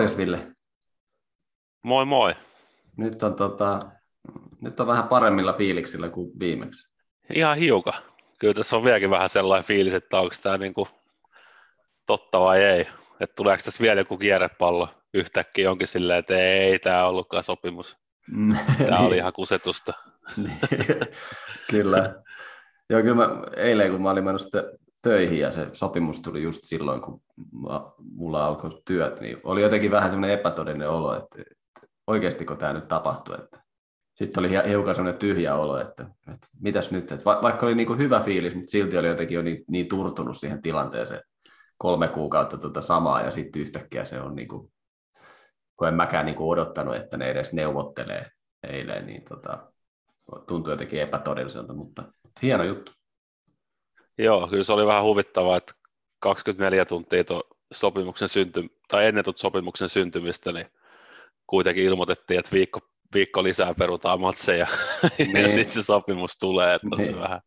Niin, morjes Ville. Moi moi. Nyt on, tota, nyt on vähän paremmilla fiiliksillä kuin viimeksi. Ihan hiukan. Kyllä tässä on vieläkin vähän sellainen fiilis, että onko tämä niinku totta vai ei. Että tuleeko tässä vielä joku kierrepallo yhtäkkiä onkin silleen, että ei, tämä ollutkaan sopimus. Tämä oli ihan kusetusta. Niin, kyllä. Joo, kyllä mä, eilen kun mä olin mennyt töihin ja se sopimus tuli just silloin, kun mulla alkoi työt, niin oli jotenkin vähän semmoinen epätodellinen olo, että, että oikeastiko tämä nyt tapahtui. Että sitten oli hiukan semmoinen tyhjä olo, että, että mitäs nyt, että va, vaikka oli niin kuin hyvä fiilis, mutta silti oli jotenkin jo niin, niin turtunut siihen tilanteeseen kolme kuukautta tuota samaa ja sitten yhtäkkiä se on niin kuin, kun en mäkään niin kuin odottanut, että ne edes neuvottelee eilen, niin tota, tuntui jotenkin epätodelliselta, mutta, mutta hieno juttu. Joo, kyllä se oli vähän huvittavaa, että 24 tuntia tuon sopimuksen synty, tai ennen sopimuksen syntymistä, niin kuitenkin ilmoitettiin, että viikko, viikko lisää perutaan matseja, niin. ja sitten se sopimus tulee, että niin. se vähän...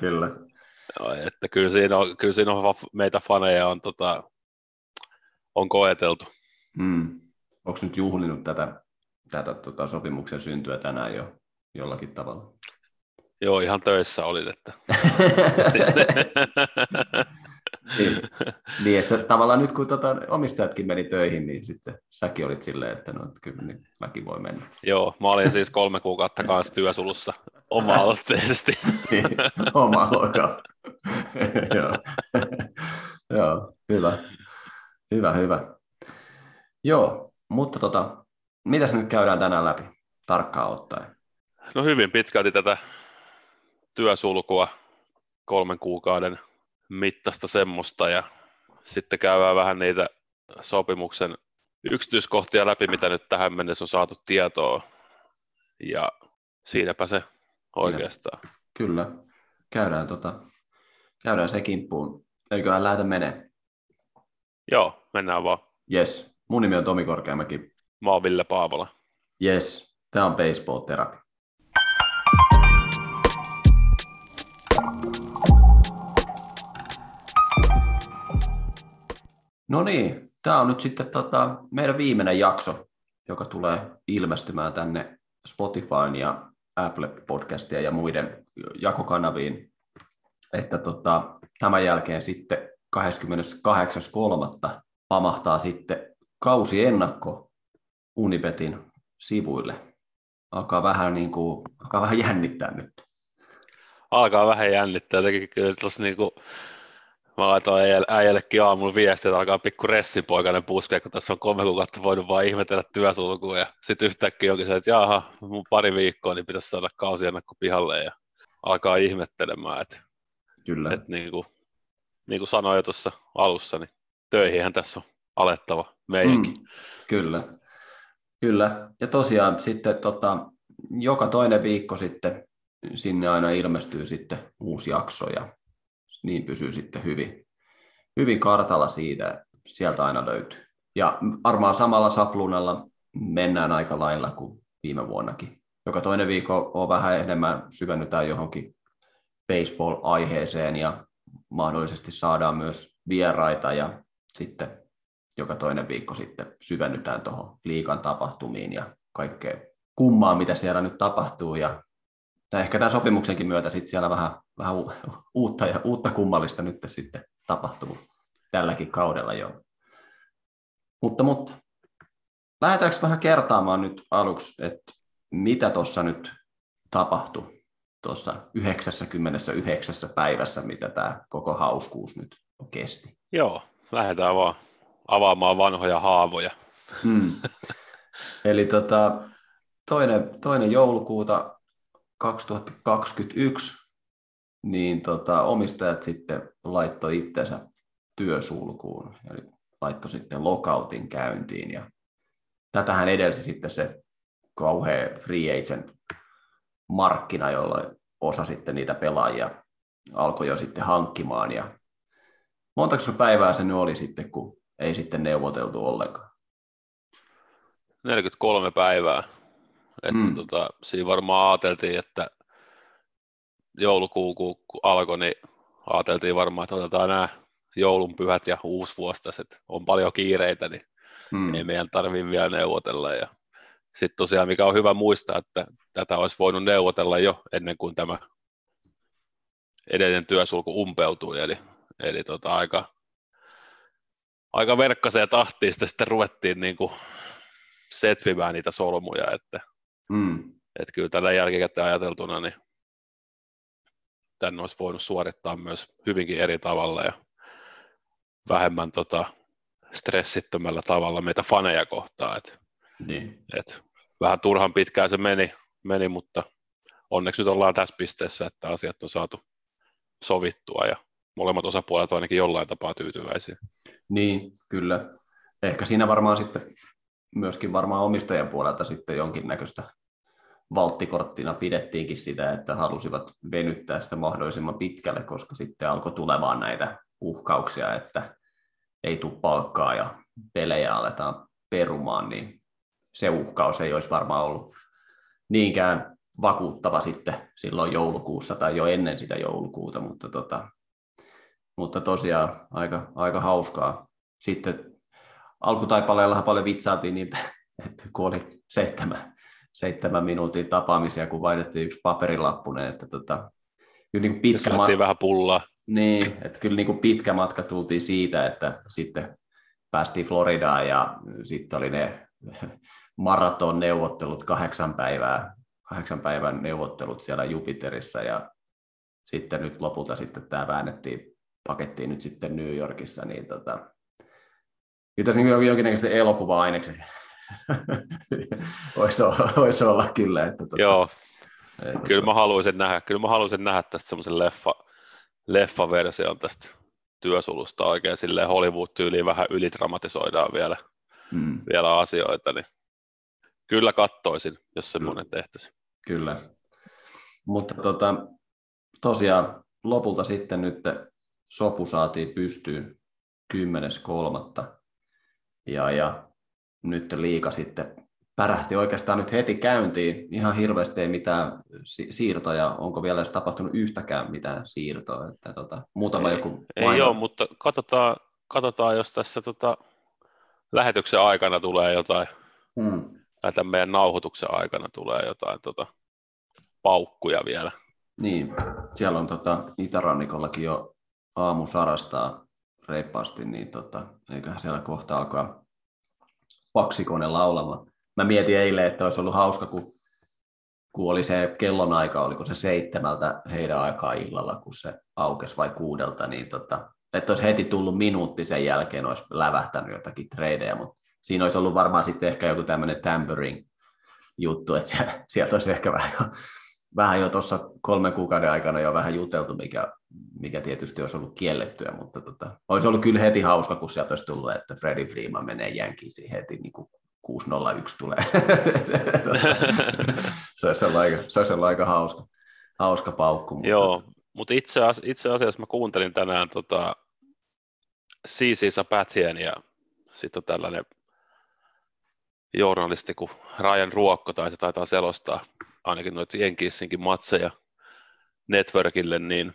Kyllä. Joo, että kyllä siinä on, kyllä siinä on meitä faneja on, tota, on koeteltu. Hmm. Onko nyt juhlinut tätä, tätä tota, sopimuksen syntyä tänään jo jollakin tavalla? Joo, ihan töissä olin, että... niin, niin, että tavallaan nyt kun tota, omistajatkin meni töihin, niin sitten säkin olit silleen, että no, että kyllä niin mäkin voi mennä. Joo, mä olin siis kolme kuukautta kanssa työsulussa oma-aloitteisesti. niin, oma joo. joo. joo, hyvä. Hyvä, hyvä. Joo, mutta tota, mitäs nyt käydään tänään läpi tarkkaan ottaen? No hyvin pitkälti tätä työsulkua kolmen kuukauden mittaista semmoista ja sitten käydään vähän niitä sopimuksen yksityiskohtia läpi, mitä nyt tähän mennessä on saatu tietoa ja siinäpä se oikeastaan. Kyllä, käydään, tota, käydään se kimppuun. Eiköhän lähdetä menee. Joo, mennään vaan. Yes, mun nimi on Tomi Korkeamäki. Mä oon Ville Paavola. Yes, tää on Baseball Therapy. No niin, tämä on nyt sitten tota, meidän viimeinen jakso, joka tulee ilmestymään tänne Spotifyn ja Apple Podcastia ja muiden jakokanaviin. Että tota, tämän jälkeen sitten 28.3. pamahtaa sitten kausi ennakko Unibetin sivuille. Alkaa vähän, niin kuin, alkaa vähän jännittää nyt. Alkaa vähän jännittää. Jotenkin kyllä niin kuin Mä laitoin äijällekin aamulla viestiä, että alkaa pikku ressinpoikainen puskea, kun tässä on kolme kuukautta voinut vaan ihmetellä työsulkua. Ja sitten yhtäkkiä onkin se, että jaha, mun pari viikkoa, niin pitäisi saada kausiennakko pihalle ja alkaa ihmettelemään. Että, Kyllä. Että niin, kuin, niin kuin sanoin jo tuossa alussa, niin töihinhän tässä on alettava meidänkin. Mm, kyllä. Kyllä. Ja tosiaan sitten tota, joka toinen viikko sitten sinne aina ilmestyy sitten uusi jakso ja niin pysyy sitten hyvin, hyvin kartalla siitä, sieltä aina löytyy. Ja varmaan samalla sapluunalla mennään aika lailla kuin viime vuonnakin. Joka toinen viikko on vähän enemmän syvennytään johonkin baseball-aiheeseen ja mahdollisesti saadaan myös vieraita ja sitten joka toinen viikko sitten syvennytään tuohon liikan tapahtumiin ja kaikkea kummaa, mitä siellä nyt tapahtuu ja tai ehkä tämän sopimuksenkin myötä sitten siellä vähän, vähän uutta ja uutta kummallista nyt sitten tapahtuu tälläkin kaudella jo. Mutta, mutta lähdetäänkö vähän kertaamaan nyt aluksi, että mitä tuossa nyt tapahtui tuossa 99 päivässä, mitä tämä koko hauskuus nyt kesti. Joo, lähdetään vaan avaamaan vanhoja haavoja. Hmm. Eli tota, toinen, toinen joulukuuta 2021 niin tota, omistajat sitten laittoi itsensä työsulkuun, eli laittoi sitten lokautin käyntiin. Ja tätähän edelsi sitten se kauhea free agent markkina, jolla osa sitten niitä pelaajia alkoi jo sitten hankkimaan. Ja montako päivää se nyt oli sitten, kun ei sitten neuvoteltu ollenkaan? 43 päivää että mm. tota, siinä varmaan ajateltiin, että joulukuu kun alkoi, niin ajateltiin varmaan, että otetaan nämä joulunpyhät ja uusvuostaiset on paljon kiireitä, niin hmm. ei meidän tarvitse vielä neuvotella. Ja sitten tosiaan, mikä on hyvä muistaa, että tätä olisi voinut neuvotella jo ennen kuin tämä edellinen työsulku umpeutui, eli, eli tota aika, aika verkkaseen tahtiin sitä sitten ruvettiin niin kuin setvimään niitä solmuja, että, mm. että kyllä tällä jälkikäteen ajateltuna, niin tämän olisi voinut suorittaa myös hyvinkin eri tavalla ja vähemmän tota, stressittömällä tavalla meitä faneja kohtaan. Et, niin. et, vähän turhan pitkään se meni, meni, mutta onneksi nyt ollaan tässä pisteessä, että asiat on saatu sovittua ja molemmat osapuolet on ainakin jollain tapaa tyytyväisiä. Niin, kyllä. Ehkä siinä varmaan sitten myöskin varmaan omistajan puolelta sitten jonkinnäköistä valttikorttina pidettiinkin sitä, että halusivat venyttää sitä mahdollisimman pitkälle, koska sitten alkoi tulemaan näitä uhkauksia, että ei tule palkkaa ja pelejä aletaan perumaan, niin se uhkaus ei olisi varmaan ollut niinkään vakuuttava sitten silloin joulukuussa tai jo ennen sitä joulukuuta, mutta, tota, mutta tosiaan aika, aika hauskaa. Sitten alkutaipaleellahan paljon vitsailtiin niin, että kun oli seitsemän, seitsemän minuutin tapaamisia, kun vaihdettiin yksi paperilappunen, että tota, kyllä niin pitkä matka, vähän pullaa. Niin, että kyllä niin kuin pitkä matka tultiin siitä, että sitten päästiin Floridaan ja sitten oli ne maraton neuvottelut kahdeksan päivää, kahdeksan päivän neuvottelut siellä Jupiterissa ja sitten nyt lopulta sitten tämä väännettiin pakettiin nyt sitten New Yorkissa, niin tota, kyllä tässä niin jonkinnäköistä elokuva-ainekset voisi, olla, voisi olla kyllä. Että tota, Joo, että, kyllä mä haluaisin nähdä, kyllä mä haluaisin nähdä tästä semmoisen leffa, leffaversion tästä työsulusta oikein silleen Hollywood-tyyliin vähän ylidramatisoidaan vielä, hmm. vielä asioita, niin kyllä kattoisin, jos semmoinen tehtäisiin. Kyllä. Mutta tota, tosiaan lopulta sitten nyt sopu saatiin pystyyn 10.3. Ja, ja nyt liika sitten pärähti oikeastaan nyt heti käyntiin. Ihan hirveästi ei mitään siirtoja. Onko vielä edes tapahtunut yhtäkään mitään siirtoa? Että, tota, muutama ei, joku ei ole, mutta katsotaan, katsotaan jos tässä tota, lähetyksen aikana tulee jotain, hmm. tai tämän meidän nauhoituksen aikana tulee jotain tota, paukkuja vielä. Niin, siellä on tota, itärannikollakin jo aamu sarastaa reippaasti, niin tota, eiköhän siellä kohta alkaa faksikone laulamaan. Mä mietin eilen, että olisi ollut hauska, kun, kun oli se kellonaika, oliko se seitsemältä heidän aikaa illalla, kun se aukesi vai kuudelta, niin tota, että olisi heti tullut minuutti sen jälkeen, olisi lävähtänyt jotakin tradeja, mutta siinä olisi ollut varmaan sitten ehkä joku tämmöinen tampering juttu, että sieltä olisi ehkä vähän vähän jo tuossa kolmen kuukauden aikana jo vähän juteltu, mikä, mikä tietysti olisi ollut kiellettyä, mutta tota, olisi ollut kyllä heti hauska, kun sieltä olisi tullut, että Freddie Freeman menee jänkiin heti niin kuin 601 tulee. se, olisi aika, se olisi ollut aika hauska, hauska paukku. Mutta... Joo, mutta itse, itse asiassa mä kuuntelin tänään tota, CC Sabathian ja sitten on tällainen journalisti kuin Ryan Ruokko, tai se taitaa selostaa ainakin noita Jenkissinkin matseja Networkille, niin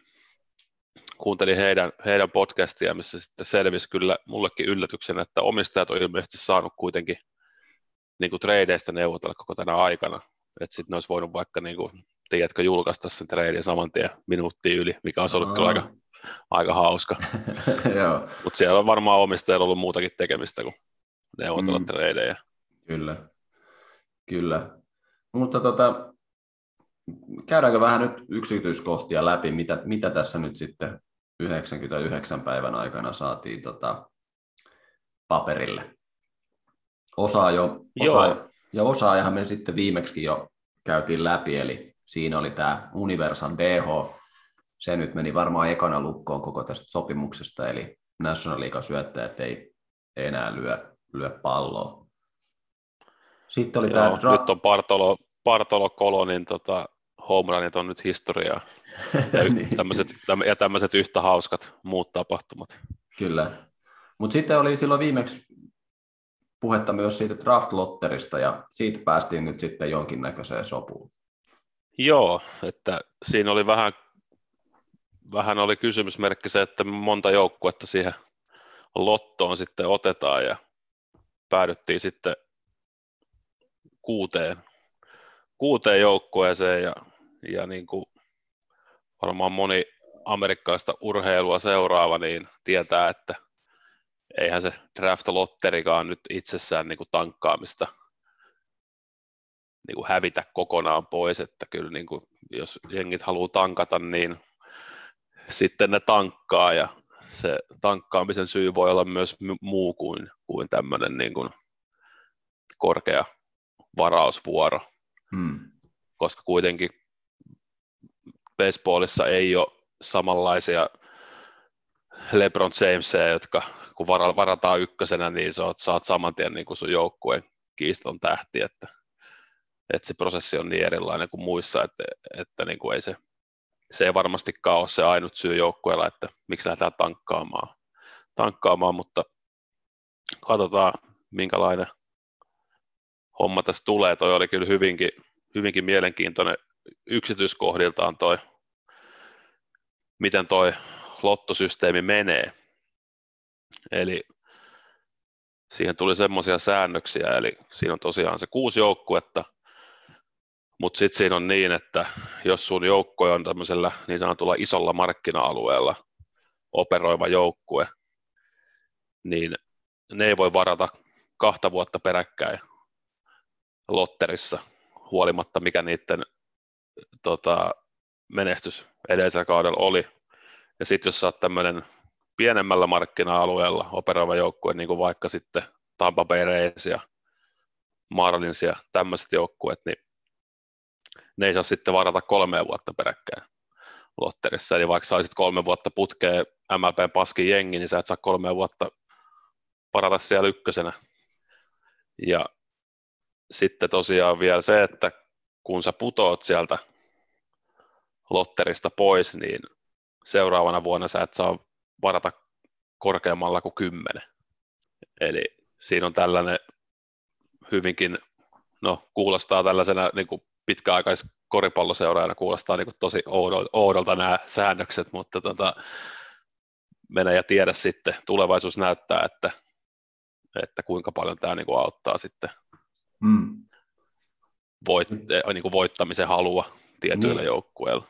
kuuntelin heidän, heidän podcastia, missä sitten selvisi kyllä mullekin yllätyksenä, että omistajat on ilmeisesti saanut kuitenkin niin kuin tradeista neuvotella koko tänä aikana. Että sitten ne olisi voinut vaikka, niin kuin, tiedätkö, julkaista sen tradein saman tien minuuttia yli, mikä on ollut kyllä aika, aika hauska. Mutta siellä on varmaan omistajilla ollut muutakin tekemistä kuin neuvotella mm. tradeja. Kyllä, kyllä. Mutta tota, käydäänkö vähän nyt yksityiskohtia läpi, mitä, mitä tässä nyt sitten 99 päivän aikana saatiin tota, paperille? Osaa jo, osaa, ja osaajahan me sitten viimeksi jo käytiin läpi, eli siinä oli tämä Universal DH, se nyt meni varmaan ekana lukkoon koko tästä sopimuksesta, eli National League syöttäjät ei enää lyö, lyö palloa. Sitten oli Joo, tämä... Nyt on Bartolo, Bartolo Kolonin tota, home runit on nyt historiaa. Ja, niin. tämmöiset, ja tämmöiset yhtä hauskat muut tapahtumat. Kyllä. Mutta sitten oli silloin viimeksi puhetta myös siitä draft-lotterista, ja siitä päästiin nyt sitten jonkinnäköiseen sopuun. Joo, että siinä oli vähän, vähän oli kysymysmerkki se, että monta joukkuetta siihen lottoon sitten otetaan ja päädyttiin sitten kuuteen, kuuteen joukkueeseen ja, ja niin kuin varmaan moni amerikkalaista urheilua seuraava niin tietää, että eihän se draft-lotterikaan nyt itsessään niin kuin tankkaamista niin kuin hävitä kokonaan pois, että kyllä niin kuin, jos jengit haluaa tankata, niin sitten ne tankkaa ja se tankkaamisen syy voi olla myös muu kuin, kuin tämmöinen niin kuin korkea varausvuoro, hmm. koska kuitenkin baseballissa ei ole samanlaisia LeBron Jamesia, jotka kun varataan ykkösenä, niin sä oot, saat saman tien niin kuin sun joukkueen kiiston tähti, että, että se prosessi on niin erilainen kuin muissa, että, että niin kuin ei se, se ei varmastikaan ole se ainut syy joukkueella, että miksi lähdetään tankkaamaan, tankkaamaan mutta katsotaan minkälainen homma tässä tulee. Toi oli kyllä hyvinkin, hyvinkin mielenkiintoinen yksityiskohdiltaan toi, miten toi lottosysteemi menee. Eli siihen tuli semmoisia säännöksiä, eli siinä on tosiaan se kuusi joukkuetta, mutta sitten siinä on niin, että jos sun joukkue on tämmöisellä niin sanotulla isolla markkina-alueella operoiva joukkue, niin ne ei voi varata kahta vuotta peräkkäin lotterissa, huolimatta mikä niiden tota, menestys edellisellä kaudella oli. Ja sitten jos sä oot tämmöinen pienemmällä markkina-alueella operoiva joukkue, niin kuin vaikka sitten Tampa Bay Rays ja Marlins ja tämmöiset joukkueet, niin ne ei saa sitten varata kolmea vuotta peräkkäin lotterissa. Eli vaikka saisit kolme vuotta putkeen MLPn paskin jengi, niin sä et saa kolme vuotta varata siellä ykkösenä. Ja sitten tosiaan vielä se, että kun sä putoot sieltä lotterista pois, niin seuraavana vuonna sä et saa varata korkeammalla kuin 10. Eli siinä on tällainen hyvinkin, no kuulostaa tällaisena niin kuin pitkäaikais koripalloseuraajana kuulostaa niin kuin tosi oudolta, oudolta nämä säännökset, mutta tota, mene ja tiedä sitten, tulevaisuus näyttää, että, että kuinka paljon tämä niin kuin auttaa sitten mm. voit, niin kuin voittamisen halua tietyillä niin. joukkueilla.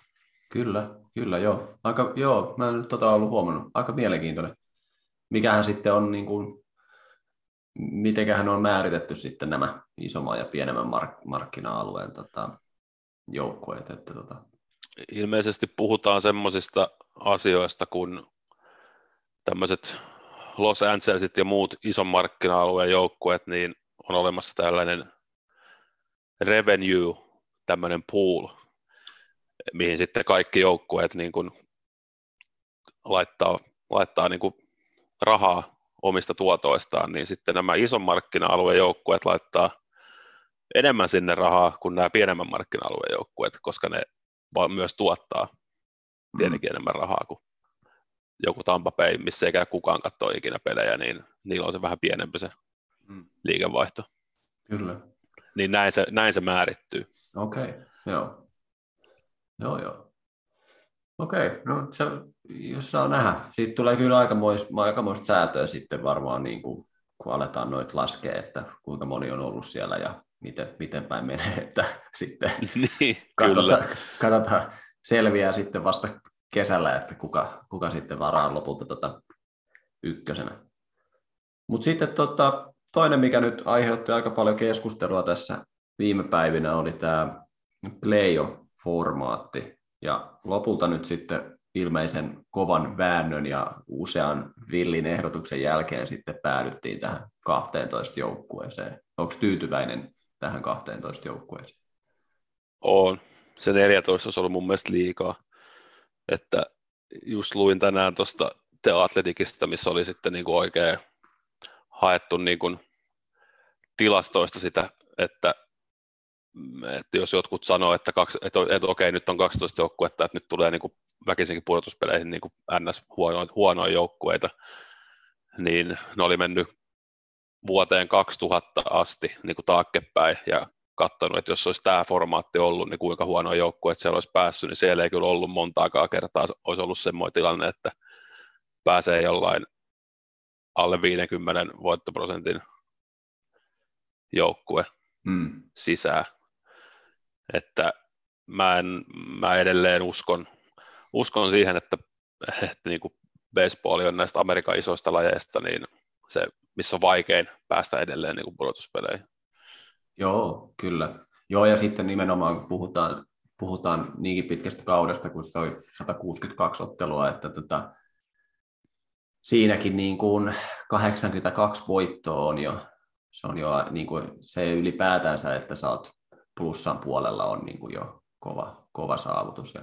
Kyllä, kyllä joo. Aika, joo, mä en nyt tota ollut huomannut. Aika mielenkiintoinen. Mikähän sitten on, niin kuin, mitenköhän on määritetty sitten nämä isomman ja pienemmän mark- markkina-alueen tota, joukkueet. Että, tota... Ilmeisesti puhutaan semmoisista asioista, kun tämmöiset Los Angelesit ja muut ison markkina-alueen joukkueet, niin on olemassa tällainen revenue, tämmöinen pool, mihin sitten kaikki joukkueet niin kuin laittaa, laittaa niin kuin rahaa omista tuotoistaan, niin sitten nämä ison markkina-alueen joukkueet laittaa enemmän sinne rahaa kuin nämä pienemmän markkina-alueen joukkueet, koska ne myös tuottaa tietenkin mm. enemmän rahaa kuin joku Tampa Bay, missä ei käy kukaan katsoa ikinä pelejä, niin niillä on se vähän pienempi se mm. liikevaihto. Kyllä. Niin näin se, näin se määrittyy. Okei, okay. joo. Joo, joo. Okei, no se, jos saa nähdä. Siitä tulee kyllä aikamoista, aikamoista säätöä sitten varmaan, niin kuin, kun aletaan noita laskea, että kuinka moni on ollut siellä ja miten, miten päin menee, että sitten niin, katsotaan, katsotaan, selviää sitten vasta kesällä, että kuka, kuka sitten varaa lopulta tota ykkösenä. Mutta sitten tota, toinen, mikä nyt aiheutti aika paljon keskustelua tässä viime päivinä, oli tämä playoff-formaatti. Ja lopulta nyt sitten ilmeisen kovan väännön ja usean villin ehdotuksen jälkeen sitten päädyttiin tähän 12 joukkueeseen. Onko tyytyväinen tähän 12 joukkueeseen? On. Se 14 olisi ollut mun mielestä liikaa. Että just luin tänään tuosta The Athleticista, missä oli sitten niin kuin oikein haettu niin kuin tilastoista sitä, että, että jos jotkut sanoo, että, kaksi, että, että okei, nyt on 12 joukkuetta, että nyt tulee niin kuin väkisinkin pudotuspeleihin niin kuin ns. Huono, huonoja joukkueita, niin ne oli mennyt vuoteen 2000 asti niin kuin taakkepäin ja katsonut, että jos olisi tämä formaatti ollut, niin kuinka huono joukkue, että siellä olisi päässyt, niin siellä ei kyllä ollut montaakaan kertaa, olisi ollut semmoinen tilanne, että pääsee jollain alle 50 voittoprosentin joukkue mm. sisään. Että mä, en, mä edelleen uskon, uskon siihen, että, että niin kuin baseball on näistä Amerikan isoista lajeista, niin se, missä on vaikein päästä edelleen niin kuin pudotuspeleihin. Joo, kyllä. Joo, ja sitten nimenomaan kun puhutaan, puhutaan niinkin pitkästä kaudesta, kun se oli 162 ottelua, että tota, siinäkin niin kuin 82 voittoa on jo, se on jo niin kuin, se ylipäätänsä, että sä oot plussan puolella on niin kuin jo kova, kova saavutus. Ja,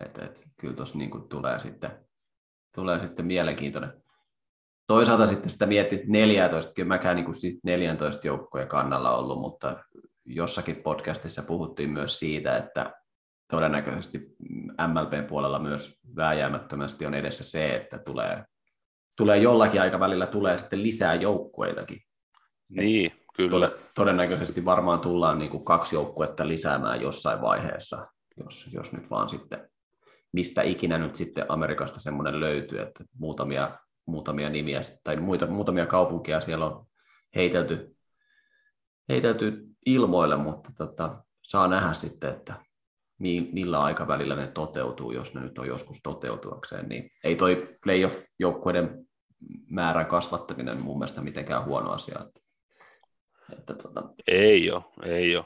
et, et, kyllä tuossa niin tulee sitten, tulee sitten mielenkiintoinen. Toisaalta sitten sitä miettii, että 14, kyllä mäkään niin kuin 14 joukkojen kannalla ollut, mutta jossakin podcastissa puhuttiin myös siitä, että todennäköisesti MLPn puolella myös vääjäämättömästi on edessä se, että tulee, tulee jollakin aikavälillä tulee sitten lisää joukkueitakin. Niin, kyllä. Todennäköisesti varmaan tullaan niin kuin kaksi joukkuetta lisäämään jossain vaiheessa, jos, jos nyt vaan sitten mistä ikinä nyt sitten Amerikasta semmoinen löytyy, että muutamia, muutamia nimiä tai muita, muutamia kaupunkia siellä on heitelty, heitelty ilmoille, mutta tota, saa nähdä sitten, että millä aikavälillä ne toteutuu, jos ne nyt on joskus toteutuakseen, niin ei toi playoff-joukkueiden määrän kasvattaminen mun mielestä mitenkään huono asia. Että, että tota... Ei ole, ei ole.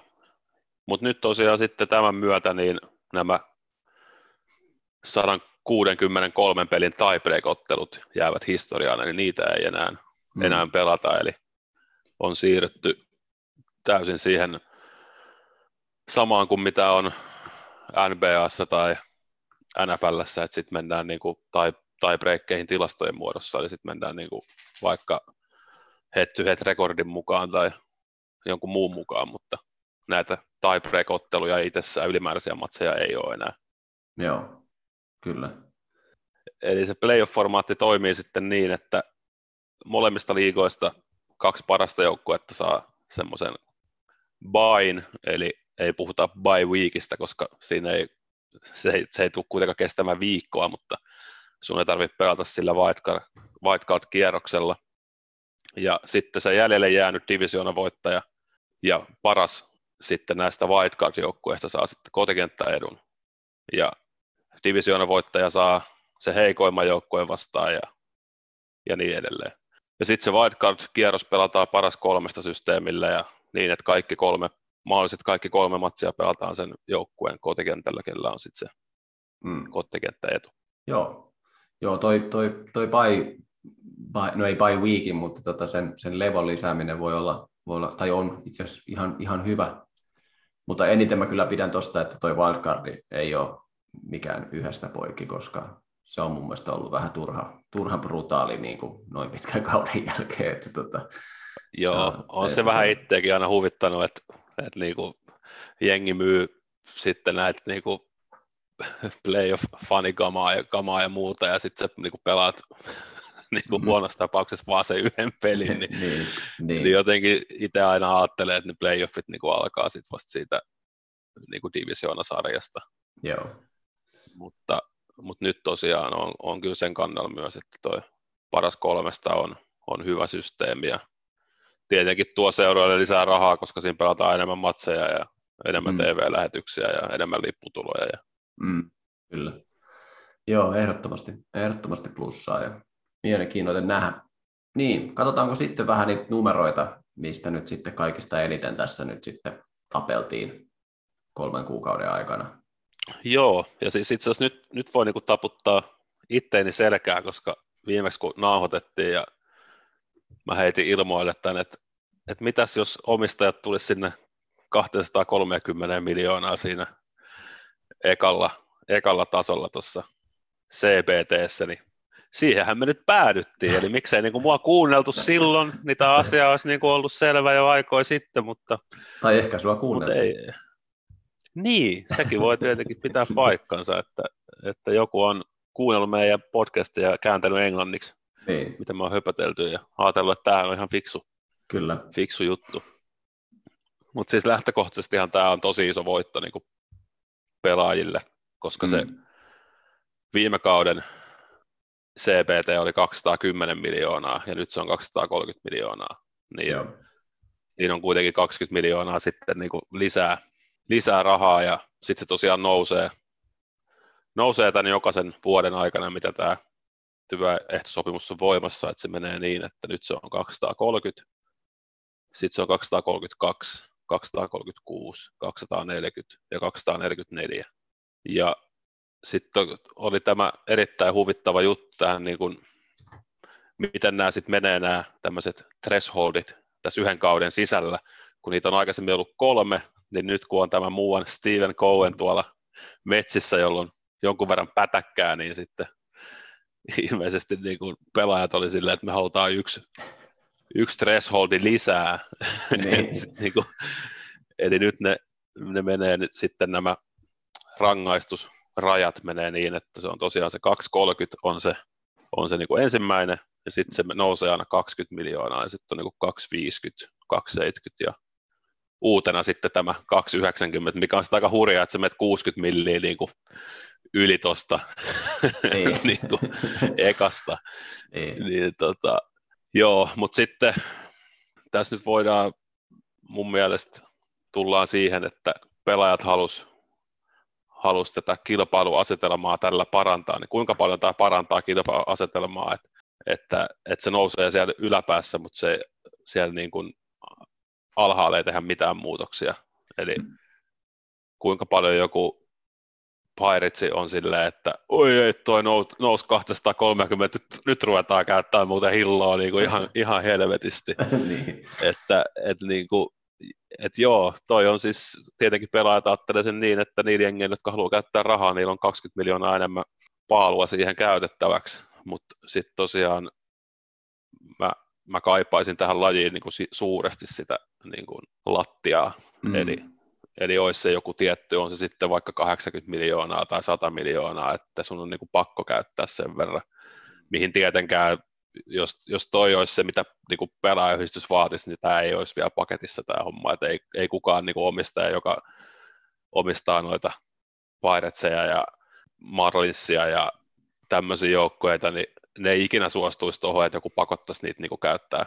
Mutta nyt tosiaan sitten tämän myötä niin nämä 163 pelin tiebreak-ottelut jäävät historiaan, niin niitä ei enää, mm. enää pelata, eli on siirrytty täysin siihen samaan kuin mitä on NBAssa tai NFLssä, että sitten mennään niin kuin tai, tai breikkeihin tilastojen muodossa, eli sitten mennään niin kuin vaikka head-to-head rekordin mukaan tai jonkun muun mukaan, mutta näitä tiebreak-otteluja itsessään ylimääräisiä matseja ei ole enää. Joo, kyllä. Eli se playoff-formaatti toimii sitten niin, että molemmista liigoista kaksi parasta joukkuetta saa semmoisen bain, eli ei puhuta bye weekistä, koska siinä ei, se, ei, se ei tule kuitenkaan kestämään viikkoa, mutta sun ei tarvitse pelata sillä wildcard, wildcard-kierroksella. Ja sitten se jäljelle jäänyt voittaja ja paras sitten näistä wildcard-joukkueista saa sitten kotikenttäedun. Ja voittaja saa se heikoimman joukkueen vastaan ja, ja niin edelleen. Ja sitten se wildcard-kierros pelataan paras kolmesta systeemillä ja niin, että kaikki kolme, mahdolliset kaikki kolme matsia pelataan sen joukkueen kotikentällä, kellä on sitten se mm. kotikenttäetu. Joo, Joo toi, toi, toi by, by, no ei by weekin, mutta tota sen, sen levon lisääminen voi olla, voi olla tai on itse asiassa ihan, ihan hyvä. Mutta eniten mä kyllä pidän tuosta, että toi wildcard ei ole mikään yhdestä poikki, koska se on mun mielestä ollut vähän turha, turha brutaali niin kuin noin pitkän kauden jälkeen. Että tota, Joo, se on, on se vähän itseäkin aina huvittanut, että, että niin kuin jengi myy sitten näitä niin kuin playoff fanikamaa ja, kamaa ja muuta, ja sitten sä niin kuin pelaat niin kuin mm. huonossa tapauksessa vaan se yhden pelin, niin, niin, niin. niin jotenkin itse aina ajattelee, että ne playoffit niin kuin alkaa sitten vasta siitä niin kuin divisioonasarjasta. Joo. Mutta, mutta nyt tosiaan on, on kyllä sen kannalla myös, että toi paras kolmesta on, on hyvä systeemi, ja tietenkin tuo seuroille lisää rahaa, koska siinä pelataan enemmän matseja ja enemmän mm. TV-lähetyksiä ja enemmän lipputuloja. Ja... Mm, kyllä. Joo, ehdottomasti, ehdottomasti plussaa ja mielenkiintoinen nähdä. Niin, katsotaanko sitten vähän niitä numeroita, mistä nyt sitten kaikista eniten tässä nyt sitten tapeltiin kolmen kuukauden aikana. Joo, ja siis itse asiassa nyt, nyt voi niinku taputtaa itteeni selkää, koska viimeksi kun nauhoitettiin ja mä heitin ilmoille tänne, että, että mitäs jos omistajat tulisi sinne 230 miljoonaa siinä ekalla, ekalla tasolla tuossa CBTssä, niin siihenhän me nyt päädyttiin, eli miksei niin kuin mua kuunneltu silloin, niin tämä asia olisi niin kuin ollut selvä jo aikoja sitten, mutta... Tai ehkä sua kuunneltiin. Ei, niin, sekin voi tietenkin pitää paikkansa, että, että joku on kuunnellut meidän podcastia ja kääntänyt englanniksi niin. mitä me on höpötelty ja ajatellut, että tämä on ihan fiksu, Kyllä. fiksu juttu. Mutta siis lähtökohtaisestihan tämä on tosi iso voitto niin pelaajille, koska mm. se viime kauden CPT oli 210 miljoonaa ja nyt se on 230 miljoonaa. Niin Joo. Siinä on kuitenkin 20 miljoonaa sitten niin kuin lisää, lisää rahaa ja sitten se tosiaan nousee, nousee tämän jokaisen vuoden aikana, mitä tämä työehtosopimus on voimassa, että se menee niin, että nyt se on 230, sitten se on 232, 236, 240 ja 244. Ja sitten oli tämä erittäin huvittava juttu tähän, niin kuin, miten nämä sitten menee nämä tämmöiset thresholdit tässä yhden kauden sisällä, kun niitä on aikaisemmin ollut kolme, niin nyt kun on tämä muuan Steven Cohen tuolla metsissä, jolloin jonkun verran pätäkkää, niin sitten ilmeisesti niin kuin pelaajat oli silleen, että me halutaan yksi, yksi thresholdi lisää. Niin. niin kuin, eli nyt ne, ne menee nyt sitten nämä rangaistusrajat menee niin, että se on tosiaan se 230 on se, on se niin kuin ensimmäinen, ja sitten se nousee aina 20 miljoonaa, ja sitten on niin kuin 250, 270 ja uutena sitten tämä 290, mikä on sitä aika hurjaa, että se menet 60 milliä niin kuin yli tuosta niin. niin kuin ekasta. Niin. Niin, tota, joo, mutta sitten tässä nyt voidaan mun mielestä tullaan siihen, että pelaajat halus, halus tätä kilpailuasetelmaa tällä parantaa, niin kuinka paljon tämä parantaa kilpailuasetelmaa, että, että, että se nousee siellä yläpäässä, mutta se siellä niin kuin alhaalla ei tehdä mitään muutoksia. Eli mm. kuinka paljon joku Pirates on silleen, että oi ei, toi nousi nous 230, nyt, nyt ruvetaan käyttää muuten hilloa niin kuin ihan, ihan helvetisti. niin. Että et niin kuin, et joo, toi on siis, tietenkin pelaajat ajattelee sen niin, että niiden jengien, jotka haluaa käyttää rahaa, niillä on 20 miljoonaa enemmän paalua siihen käytettäväksi, mutta sitten tosiaan mä, mä kaipaisin tähän lajiin niin kuin suuresti sitä niin kuin lattiaa, mm. eli Eli olisi se joku tietty, on se sitten vaikka 80 miljoonaa tai 100 miljoonaa, että sun on niin kuin pakko käyttää sen verran, mihin tietenkään, jos, jos toi olisi se, mitä niin kuin pelaajayhdistys vaatisi, niin tämä ei olisi vielä paketissa tämä homma, että ei, ei kukaan niin kuin omistaja, joka omistaa noita Piratseja ja Marlinsia ja tämmöisiä joukkoja, niin ne ei ikinä suostuisi tuohon, että joku pakottaisi niitä niin kuin käyttää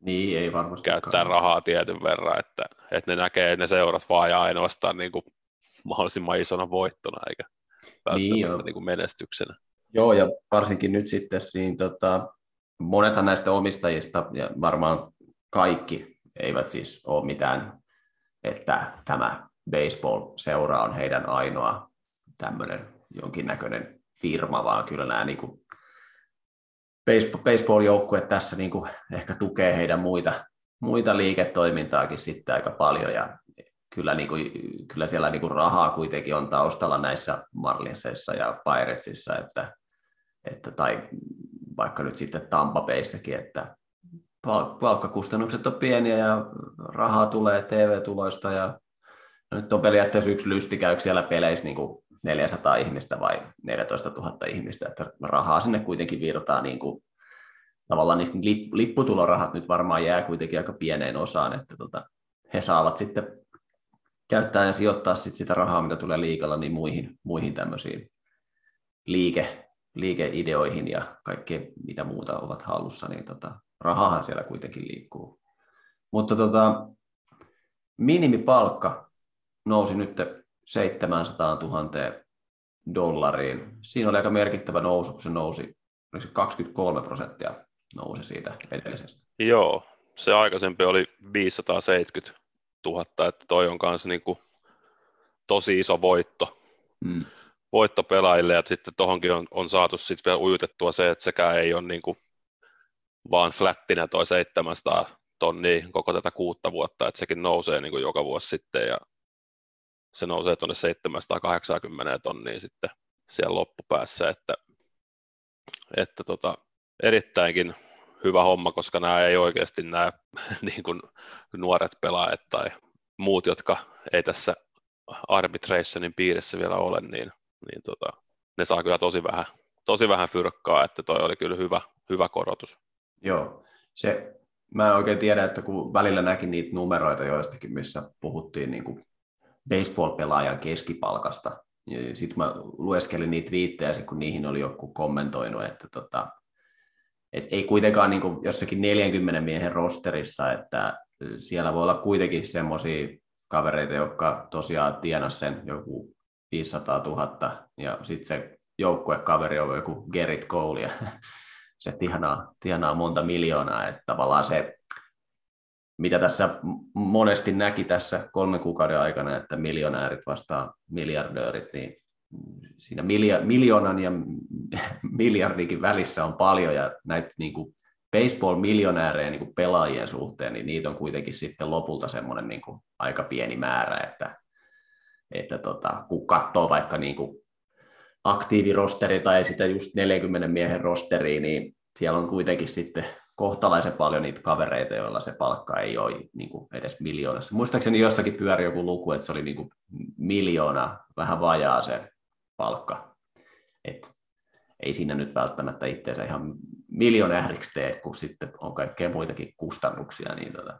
niin, ei varmasti. Käyttää rahaa tietyn verran, että, että ne näkee ne seurat vaan ja ainoastaan niin kuin mahdollisimman isona voittona eikä niin, välttämättä niin kuin menestyksenä. Joo, ja varsinkin nyt sitten niin, tota, monethan näistä omistajista, ja varmaan kaikki eivät siis ole mitään, että tämä baseball-seura on heidän ainoa tämmöinen jonkinnäköinen firma, vaan kyllä nämä niin kuin baseball-joukkue tässä niin kuin ehkä tukee heidän muita, muita liiketoimintaakin sitten aika paljon. Ja kyllä, niin kuin, kyllä siellä niin kuin rahaa kuitenkin on taustalla näissä Marlinsissa ja Piratesissa, että, että, tai vaikka nyt sitten Tampa Bayssäkin, että palkkakustannukset on pieniä ja rahaa tulee TV-tuloista ja nyt on periaatteessa yksi lysti käy siellä peleissä niin kuin 400 ihmistä vai 14 000 ihmistä, että rahaa sinne kuitenkin virtaa niin kuin, tavallaan niistä lipputulorahat nyt varmaan jää kuitenkin aika pieneen osaan, että tota, he saavat sitten käyttää ja sijoittaa sit sitä rahaa, mitä tulee liikalla, niin muihin, muihin tämmöisiin liike, liikeideoihin ja kaikkea mitä muuta ovat hallussa, niin tota, rahahan siellä kuitenkin liikkuu. Mutta tota, minimipalkka nousi nyt 700 000 dollariin. Siinä oli aika merkittävä nousu, kun se nousi 23 prosenttia nousi siitä edellisestä. Joo, se aikaisempi oli 570 000, että toi on kanssa niin kuin tosi iso voitto. Hmm. voitto pelaajille ja sitten tuohonkin on, on, saatu sitten vielä ujutettua se, että sekä ei ole niin kuin vaan flättinä toi 700 tonnia koko tätä kuutta vuotta, että sekin nousee niin kuin joka vuosi sitten ja se nousee tuonne 780 tonnia sitten siellä loppupäässä, että, että tota, erittäinkin hyvä homma, koska nämä ei oikeasti nämä niin kuin nuoret pelaajat tai muut, jotka ei tässä arbitrationin piirissä vielä ole, niin, niin tota, ne saa kyllä tosi vähän, tosi vähän fyrkkaa, että toi oli kyllä hyvä, hyvä korotus. Joo, se mä en oikein tiedä, että kun välillä näkin niitä numeroita joistakin, missä puhuttiin niin kuin baseball-pelaajan keskipalkasta, sitten mä lueskelin niitä viittejä, kun niihin oli joku kommentoinut, että tota, et ei kuitenkaan niin jossakin 40 miehen rosterissa, että siellä voi olla kuitenkin semmoisia kavereita, jotka tosiaan tienas sen joku 500 000, ja sitten se joukkuekaveri on joku Gerrit Cole, ja se tienaa, tienaa monta miljoonaa, että tavallaan se, mitä tässä monesti näki tässä kolmen kuukauden aikana, että miljonäärit vastaa miljardöörit, niin siinä milja, miljoonan ja miljardikin välissä on paljon, ja näitä niin kuin baseball-miljonäärejä niin kuin pelaajien suhteen, niin niitä on kuitenkin sitten lopulta semmoinen niin kuin aika pieni määrä, että, että tota, kun katsoo vaikka niin kuin aktiivirosteri tai sitä just 40 miehen rosteri, niin siellä on kuitenkin sitten kohtalaisen paljon niitä kavereita, joilla se palkka ei ole niin kuin edes miljoonassa. Muistaakseni jossakin pyöri joku luku, että se oli niin kuin miljoona, vähän vajaa se palkka. Et ei siinä nyt välttämättä itseensä ihan miljonääriksi tee, kun sitten on kaikkea muitakin kustannuksia. Niin tota.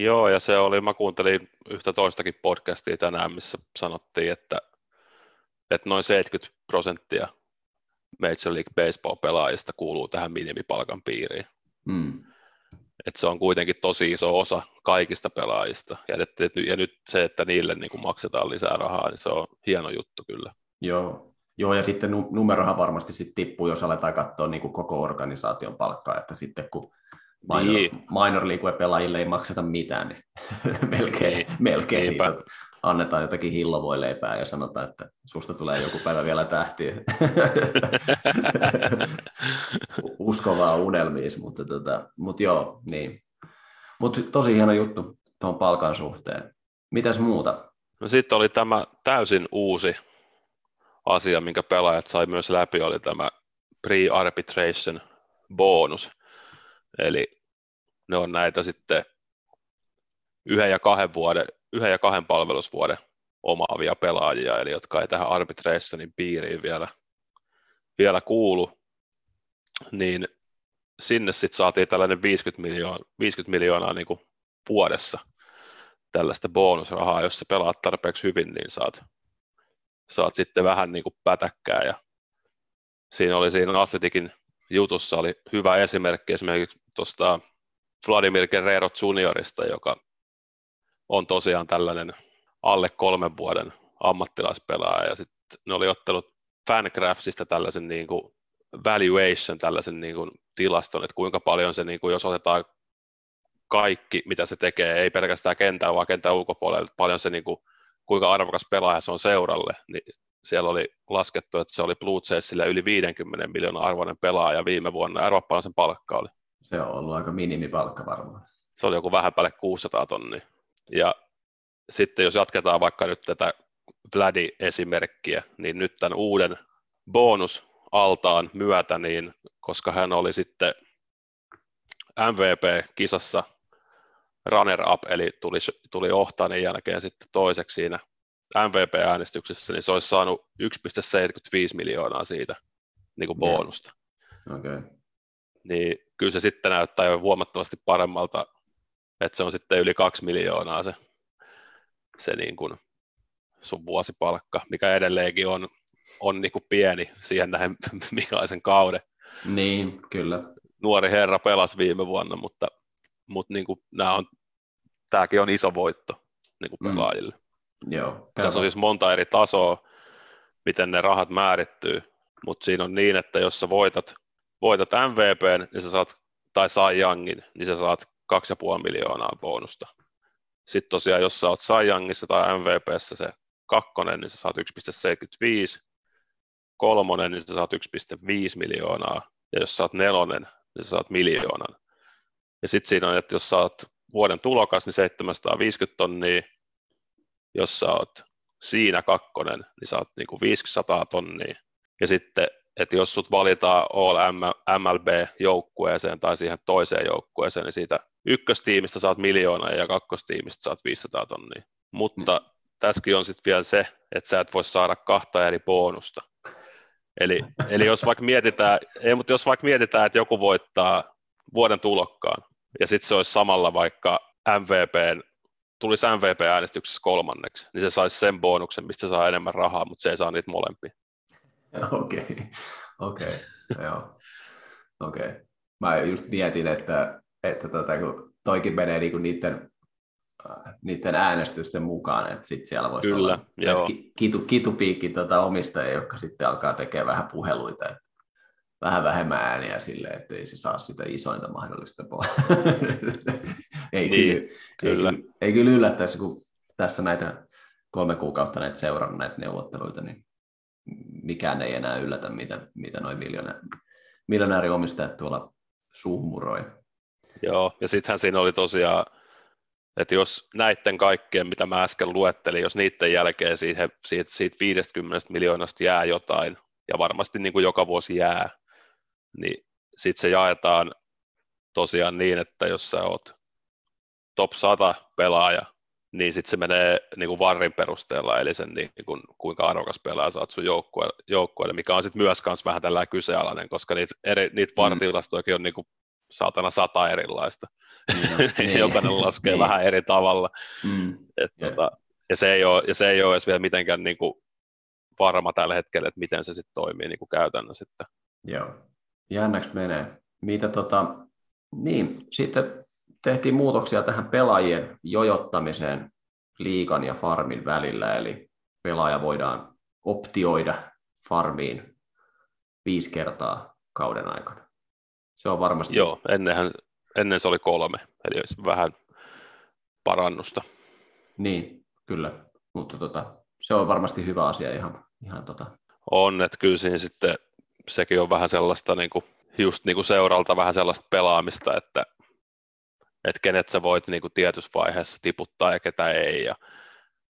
Joo, ja se oli, mä kuuntelin yhtä toistakin podcastia tänään, missä sanottiin, että, että noin 70 prosenttia Major League Baseball-pelaajista kuuluu tähän minimipalkan piiriin. Mm. Et se on kuitenkin tosi iso osa kaikista pelaajista. Ja, et, ja nyt se, että niille niin kuin maksetaan lisää rahaa, niin se on hieno juttu kyllä. Joo, Joo, ja sitten numerohan varmasti sitten tippuu, jos aletaan katsoa niin kuin koko organisaation palkkaa, että sitten kun minor, niin. minor league-pelaajille ei makseta mitään, niin melkein, niin. melkein niitä annetaan jotakin hillovoileipää ja sanotaan, että susta tulee joku päivä vielä tähti. Uskovaa unelmiis, mutta, tota, mutta joo, niin. Mutta tosi hieno juttu tuon palkan suhteen. Mitäs muuta? No sitten oli tämä täysin uusi asia, minkä pelaajat sai myös läpi, oli tämä pre-arbitration bonus. Eli ne on näitä sitten yhden ja kahden, vuoden, yhden ja kahden palvelusvuoden omaavia pelaajia, eli jotka ei tähän arbitrationin piiriin vielä, vielä kuulu, niin sinne sitten saatiin tällainen 50 miljoonaa, 50 miljoonaa niin kuin vuodessa tällaista bonusrahaa, jos sä pelaat tarpeeksi hyvin, niin saat saat sitten vähän niin kuin pätäkkää. Ja siinä oli siinä Atletikin jutussa oli hyvä esimerkki esimerkiksi tuosta Vladimir Guerrero juniorista, joka on tosiaan tällainen alle kolmen vuoden ammattilaispelaaja ja sitten ne oli ottanut Fangraphsista tällaisen niin kuin valuation, tällaisen niin kuin tilaston, että kuinka paljon se, niin kuin, jos otetaan kaikki, mitä se tekee, ei pelkästään kentällä, vaan kentän ulkopuolella, että paljon se niin kuin, kuinka arvokas pelaaja se on seuralle, niin siellä oli laskettu, että se oli Blue Jaysille yli 50 miljoonaa arvoinen pelaaja viime vuonna. Arvaa paljon sen palkka oli. Se on ollut aika minimipalkka varmaan. Se oli joku vähän päälle 600 tonnia. Ja sitten jos jatketaan vaikka nyt tätä Vladi-esimerkkiä, niin nyt tämän uuden bonus-altaan myötä, niin koska hän oli sitten MVP-kisassa runner-up, eli tuli, tuli Ohtanin jälkeen sitten toiseksi siinä MVP-äänestyksessä, niin se olisi saanut 1,75 miljoonaa siitä niin kuin bonusta. Okay. Niin kyllä se sitten näyttää jo huomattavasti paremmalta, että se on sitten yli 2 miljoonaa se, se niin kuin sun vuosipalkka, mikä edelleenkin on, on niin kuin pieni siihen nähden minkälaisen kauden. Niin, kyllä. Nuori herra pelasi viime vuonna, mutta, mutta niin kuin nämä on tämäkin on iso voitto niin kuin mm. pelaajille. Mm. Joo, Tässä on siis monta eri tasoa, miten ne rahat määrittyy, mutta siinä on niin, että jos sä voitat, voitat MVP, niin sä saat, tai saa Youngin, niin sä saat 2,5 miljoonaa bonusta. Sitten tosiaan, jos sä oot Cy Youngissa tai MVPssä se kakkonen, niin sä saat 1,75, kolmonen, niin sä saat 1,5 miljoonaa, ja jos sä oot nelonen, niin sä saat miljoonan. Ja sitten siinä on, että jos sä oot vuoden tulokas, niin 750 tonnia. Jos sä oot siinä kakkonen, niin sä oot niin kuin 500 tonnia. Ja sitten, että jos sut valitaan All MLB-joukkueeseen tai siihen toiseen joukkueeseen, niin siitä ykköstiimistä saat miljoona ja kakkostiimistä saat 500 tonnia. Mutta mm. tässäkin on sitten vielä se, että sä et voi saada kahta eri bonusta. Eli, eli jos vaikka mietitään, ei, mutta jos vaikka mietitään, että joku voittaa vuoden tulokkaan, ja sitten se olisi samalla vaikka MVPn, tulisi MVP-äänestyksessä kolmanneksi, niin se saisi sen bonuksen, mistä se saa enemmän rahaa, mutta se ei saa niitä molempia. Okei, okay. okei, okay. joo. Okei. Okay. Mä just mietin, että, että tota, kun toikin menee niinku niiden, äh, niiden äänestysten mukaan, että sitten siellä voisi Kyllä, olla joo. kitu, kitupiikki tota omistajia, jotka sitten alkaa tekemään vähän puheluita, että vähän vähemmän ääniä silleen, että ei se saa sitä isointa mahdollista pois. ei, niin, kyllä, kyllä. Ei, ei kyllä yllättäisi, kun tässä näitä kolme kuukautta näitä seurannut näitä neuvotteluita, niin mikään ei enää yllätä, mitä, mitä noin miljoona, miljonääriomistajat tuolla suhmuroi. Joo, ja sittenhän siinä oli tosiaan, että jos näiden kaikkien, mitä mä äsken luettelin, jos niiden jälkeen siitä, siitä, siitä 50 miljoonasta jää jotain, ja varmasti niin kuin joka vuosi jää, niin sitten se jaetaan tosiaan niin, että jos sä oot top 100 pelaaja, niin sitten se menee niin kuin varrin perusteella, eli sen niin kuin, kuinka arvokas pelaaja saat sun joukkueelle, joukkueelle mikä on sitten myös kans vähän tällä kyseenalainen, koska niitä, eri, niitä mm. vartilastoikin on niin kuin saatana sata erilaista. Mm, niin, Jokainen laskee niin. vähän eri tavalla. Mm, Et, yeah. tota, ja, se ei ole, ja se ei ole edes vielä mitenkään niin kuin varma tällä hetkellä, että miten se sitten toimii niin kuin käytännössä. Joo, jännäksi menee. Mitä tota, niin, sitten tehtiin muutoksia tähän pelaajien jojottamiseen liikan ja farmin välillä, eli pelaaja voidaan optioida farmiin viisi kertaa kauden aikana. Se on varmasti... Joo, ennenhän, ennen se oli kolme, eli vähän parannusta. Niin, kyllä, mutta tota, se on varmasti hyvä asia ihan, ihan tota... On, että kyllä siinä sitten sekin on vähän sellaista niin kuin, just niin kuin seuralta vähän sellaista pelaamista, että että kenet sä voit niin kuin tietyssä vaiheessa tiputtaa ja ketä ei. Ja,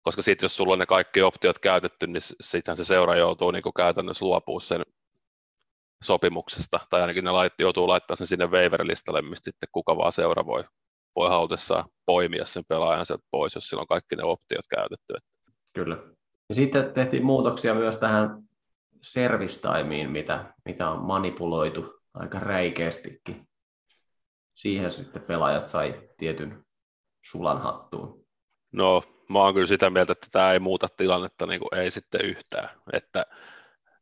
koska sitten jos sulla on ne kaikki optiot käytetty, niin sittenhän se seura joutuu niin kuin käytännössä luopumaan sen sopimuksesta, tai ainakin ne lait, joutuu laittaa sen sinne waiver-listalle, mistä sitten kuka vaan seura voi, voi halutessaan poimia sen pelaajan sieltä pois, jos sillä on kaikki ne optiot käytetty. Kyllä. Ja sitten tehtiin muutoksia myös tähän servistaimiin, mitä, mitä on manipuloitu aika räikeästikin siihen sitten pelaajat sai tietyn sulan hattuun. No, mä oon kyllä sitä mieltä, että tämä ei muuta tilannetta niin kuin ei sitten yhtään. Että,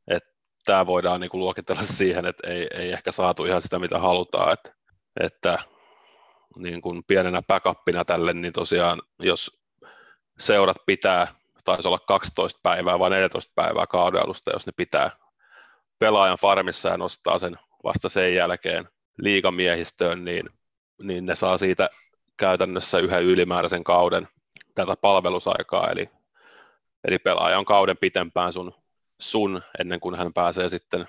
että tämä voidaan niin kuin luokitella siihen, että ei, ei ehkä saatu ihan sitä, mitä halutaan. Että, että niin kuin pienenä backupina tälle, niin tosiaan jos seurat pitää, taisi olla 12 päivää vai 14 päivää kauden alusta, jos ne pitää pelaajan farmissa ja nostaa sen vasta sen jälkeen liigamiehistöön, niin, niin ne saa siitä käytännössä yhden ylimääräisen kauden tätä palvelusaikaa, eli, eli pelaaja on kauden pitempään sun, sun ennen kuin hän pääsee sitten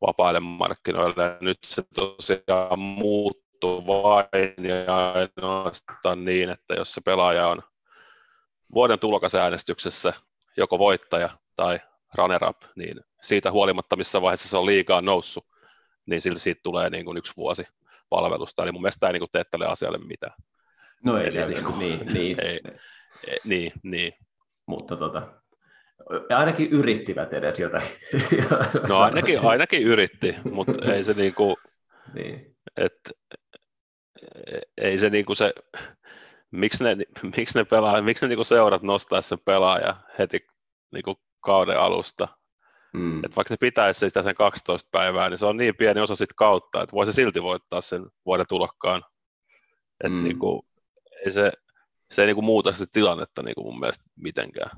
vapaille markkinoille. Nyt se tosiaan muuttuu vain ja ainoastaan niin, että jos se pelaaja on vuoden tulokasäänestyksessä joko voittaja tai runner-up, niin siitä huolimatta missä vaiheessa se on liikaa noussut, niin silti siitä tulee niin kuin yksi vuosi palvelusta. Eli mun mielestä tämä ei niin kuin tee tälle asialle mitään. No ei, Eli, niin, kuin, niin, niin. Ei, ei, niin, niin. Mutta tota, ainakin yrittivät edes jotain. No ainakin, ainakin yritti, mutta ei se niinku, niin. et, ei se niinku se, miksi ne, miksi ne, pelaa, miksi ne niinku seurat nostaa sen pelaaja heti niinku kauden alusta, Mm. Että vaikka ne pitäisi sitä sen 12 päivää, niin se on niin pieni osa sit kautta, että voi se silti voittaa sen vuoden tulokkaan. Että mm. niinku, ei se, se ei niinku muuta sitä tilannetta niinku mun mielestä mitenkään.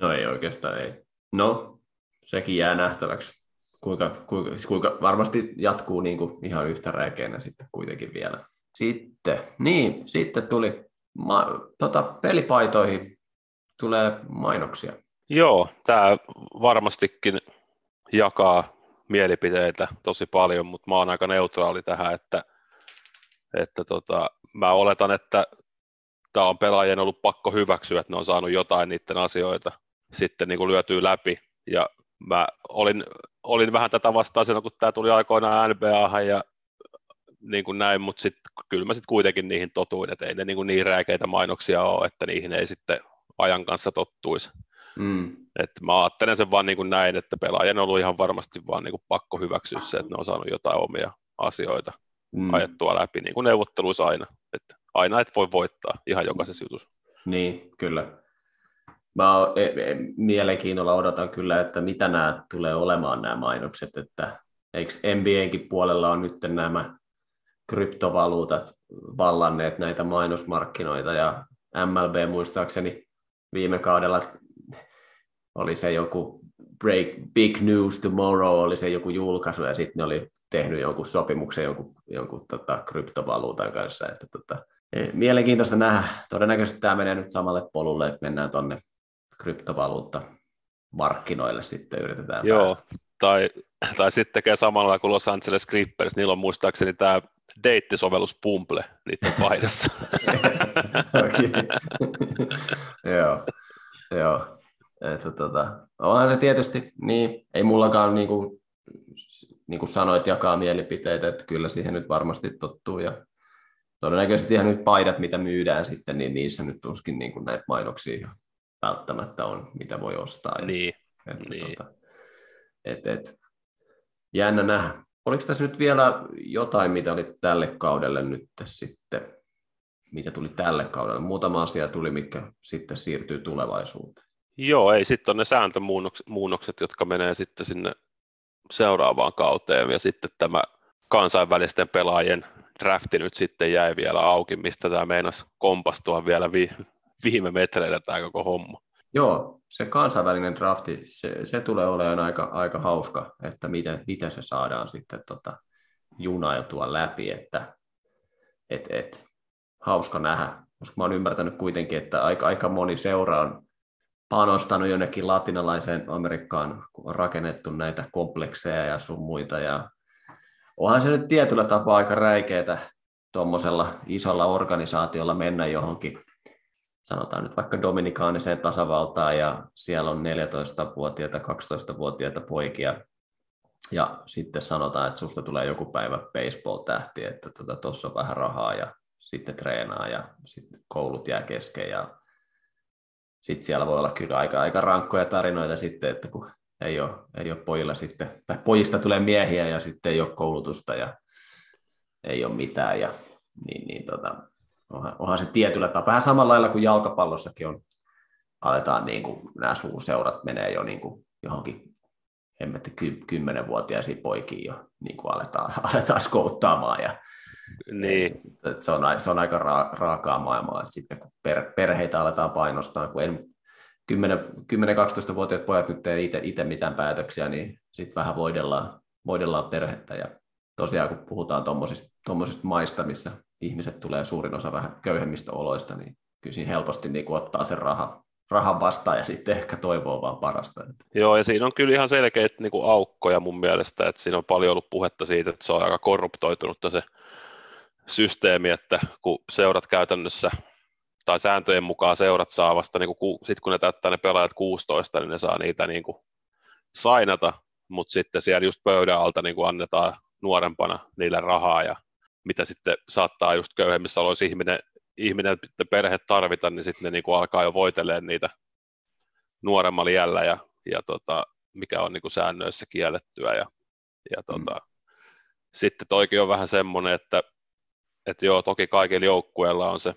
No ei oikeastaan ei. No, sekin jää nähtäväksi. Kuinka, kuinka, kuinka varmasti jatkuu niinku ihan yhtä räikeänä sitten kuitenkin vielä. Sitten, niin, sitten tuli ma, tota, pelipaitoihin tulee mainoksia. Joo, tämä varmastikin jakaa mielipiteitä tosi paljon, mutta mä oon aika neutraali tähän, että, että tota, mä oletan, että tämä on pelaajien ollut pakko hyväksyä, että ne on saanut jotain niiden asioita sitten niin kuin lyötyy läpi. Ja mä olin, olin vähän tätä vastaan silloin, kun tämä tuli aikoinaan NBA ja niin kuin näin, mutta sitten kyllä mä sitten kuitenkin niihin totuin, että ei ne niin, kuin niin rääkeitä mainoksia ole, että niihin ei sitten ajan kanssa tottuisi. Mm. Et mä ajattelen sen vaan niin kuin näin, että pelaajien on ollut ihan varmasti vaan niin kuin pakko hyväksyä se, että ne on saanut jotain omia asioita. mm. ajettua läpi, niin kuin neuvotteluissa aina. Että aina et voi voittaa ihan jokaisessa jutussa. Niin, kyllä. Mä e, e, mielenkiinnolla odotan kyllä, että mitä nämä tulee olemaan nämä mainokset, että eikö NBAnkin puolella on nyt nämä kryptovaluutat vallanneet näitä mainosmarkkinoita ja MLB muistaakseni viime kaudella oli se joku break, Big News Tomorrow oli se joku julkaisu ja sitten ne oli tehnyt jonkun sopimuksen jonkun, jonkun tota, kryptovaluutan kanssa. Että, tota, e, mielenkiintoista nähdä. Todennäköisesti tämä menee nyt samalle polulle, että mennään tuonne kryptovaluutta markkinoille sitten yritetään Joo, päästä. tai, tai sitten tekee samalla kuin Los Angeles Clippers, niillä on muistaakseni tämä deittisovellus Pumple niiden paidassa. Joo, joo. Että tota, onhan se tietysti, niin ei mullakaan niin kuin, niin kuin sanoit, jakaa mielipiteitä, että kyllä siihen nyt varmasti tottuu ja todennäköisesti ihan nyt paidat, mitä myydään sitten, niin niissä nyt tuskin niin kuin näitä mainoksia välttämättä on, mitä voi ostaa. Niin. Että, niin. Tota, et, et, jännä nähdä. Oliko tässä nyt vielä jotain, mitä oli tälle kaudelle nyt sitten, mitä tuli tälle kaudelle? Muutama asia tuli, mikä sitten siirtyy tulevaisuuteen. Joo, ei sitten on ne sääntömuunnokset, jotka menee sitten sinne seuraavaan kauteen, ja sitten tämä kansainvälisten pelaajien drafti nyt sitten jäi vielä auki, mistä tämä meinasi kompastua vielä vi- viime metreillä tämä koko homma. Joo, se kansainvälinen drafti, se, se tulee olemaan aika, aika hauska, että miten, miten se saadaan sitten tota, junailtua läpi, että et, et, hauska nähdä, koska mä oon ymmärtänyt kuitenkin, että aika, aika moni seura on panostanut jonnekin latinalaiseen Amerikkaan, kun on rakennettu näitä komplekseja ja sun muita, ja onhan se nyt tietyllä tapaa aika räikeätä tuommoisella isolla organisaatiolla mennä johonkin sanotaan nyt vaikka Dominikaaniseen tasavaltaan ja siellä on 14-vuotiaita, 12-vuotiaita poikia ja sitten sanotaan, että susta tulee joku päivä baseball-tähti, että tuossa tota, on vähän rahaa ja sitten treenaa ja sitten koulut jää kesken ja sitten siellä voi olla kyllä aika, aika rankkoja tarinoita sitten, että kun ei ole, ei ole pojilla sitten, tai pojista tulee miehiä ja sitten ei ole koulutusta ja ei ole mitään ja niin, niin tota, onhan, onhan se tietyllä tapaa, vähän samalla lailla kuin jalkapallossakin on, aletaan niin kuin, nämä suurseurat menee jo niin kuin johonkin hemmetti ky- kymmenenvuotiaisiin poikiin jo niin kuin aletaan, aletaan skouttaamaan ja niin. Et se, on, se on aika ra- raakaa maailmaa, että sitten kun per, perheitä aletaan painostaa, kun en 10-12-vuotiaat pojat nyt tee itse mitään päätöksiä, niin sitten vähän voidellaan, voidellaan perhettä ja tosiaan kun puhutaan tuommoisista maista, missä ihmiset tulee suurin osa vähän köyhemmistä oloista, niin kyllä siinä helposti niin ottaa sen rahan, rahan vastaan ja sitten ehkä toivoo vaan parasta. Joo, ja siinä on kyllä ihan selkeitä niin kuin aukkoja mun mielestä, että siinä on paljon ollut puhetta siitä, että se on aika korruptoitunut se systeemi, että kun seurat käytännössä tai sääntöjen mukaan seurat saa vasta, niin kuin, sit kun ne täyttää ne pelaajat 16, niin ne saa niitä niin kuin sainata, mutta sitten siellä just pöydän alta niin kuin annetaan nuorempana niille rahaa ja mitä sitten saattaa just köyhemmissä oloissa ihminen, ihminen perhe tarvita, niin sitten ne niin kuin alkaa jo voiteleen niitä nuoremmalla jällä ja, ja tota, mikä on niin kuin säännöissä kiellettyä. Ja, ja tota, mm. Sitten toikin on vähän semmoinen, että, että joo, toki kaikilla joukkueilla on se,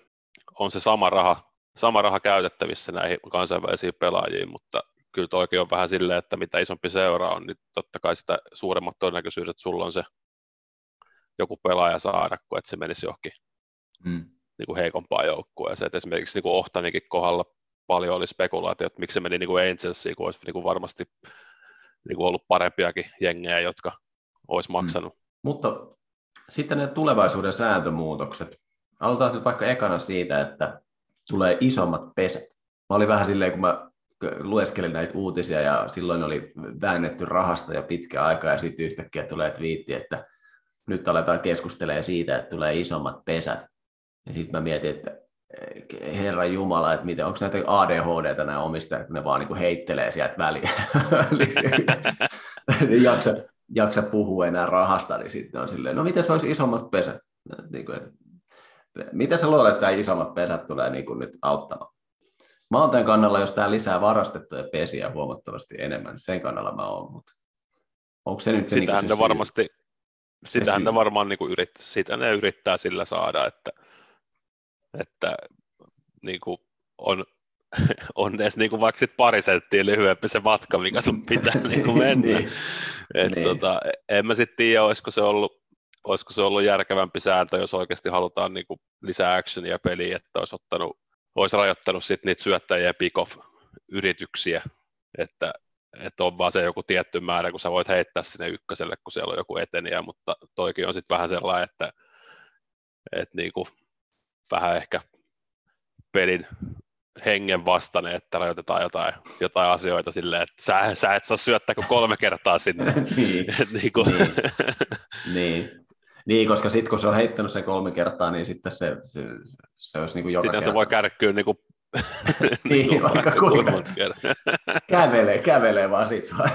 on se sama, raha, sama raha käytettävissä näihin kansainvälisiin pelaajiin, mutta kyllä toikin on vähän silleen, että mitä isompi seura on, niin totta kai sitä suuremmat todennäköisyydet, että sulla on se joku pelaaja saada, kun että se menisi johonkin mm. niin kuin heikompaan joukkueeseen. Et esimerkiksi niin kuin Ohtanikin kohdalla paljon oli spekulaatio, että miksi se meni niin kuin Angelsiin, kun olisi niin kuin varmasti niin kuin ollut parempiakin jengejä, jotka olisi mm. maksanut. Mm. Mutta sitten ne tulevaisuuden sääntömuutokset. Aloitetaan nyt vaikka ekana siitä, että tulee isommat pesät. Mä olin vähän silleen, kun mä lueskelin näitä uutisia ja silloin oli väännetty rahasta jo pitkä aika ja sitten yhtäkkiä tulee twiitti, että nyt aletaan keskustelemaan siitä, että tulee isommat pesät. Ja sitten mä mietin, että eh, Herra Jumala, että miten, onko näitä ADHD nämä omistajat, kun ne vaan niin kuin heittelee sieltä väliin. jaksa, jaksa puhua enää rahasta, niin sitten on silleen, no miten se olisi isommat pesät? Niin kuin, mitä sä luulet, että tämä isommat pesät tulee niin kuin nyt auttamaan? Mä oon tämän kannalla, jos tämä lisää varastettuja pesiä huomattavasti enemmän, niin sen kannalla mä oon, mutta onko se nyt se, Sitähän niin se varmasti, sitähän ne varmaan niin kuin yrittää, sitä ne yrittää sillä saada, että, että niin kuin on, on edes niin kuin vaikka sit pari senttiä lyhyempi se matka, mikä sun pitää niin kuin mennä. niin. Et niin. Tota, en mä sitten tiedä, olisiko se ollut olisiko se ollut järkevämpi sääntö, jos oikeasti halutaan niin kuin lisää actionia peliin, että olisi, ottanut, olisi rajoittanut sit niitä syöttäjiä ja pick-off-yrityksiä, että, että on vaan se joku tietty määrä, kun sä voit heittää sinne ykköselle, kun siellä on joku eteniä, mutta toikin on sitten vähän sellainen, että, että niin kuin vähän ehkä pelin hengen vastainen, että rajoitetaan jotain, jotain asioita silleen, että sä, sä et saa syöttää kuin kolme kertaa sinne. niin. niin, kuin. niin. niin. Niin, koska sitten kun se on heittänyt sen kolme kertaa, niin sitten se, se, se olisi niin kuin joka Sitten kerta. se voi kärkkyä niin kuin niin, niin vaikka kuinka. kävelee, kävelee vaan sit vaan.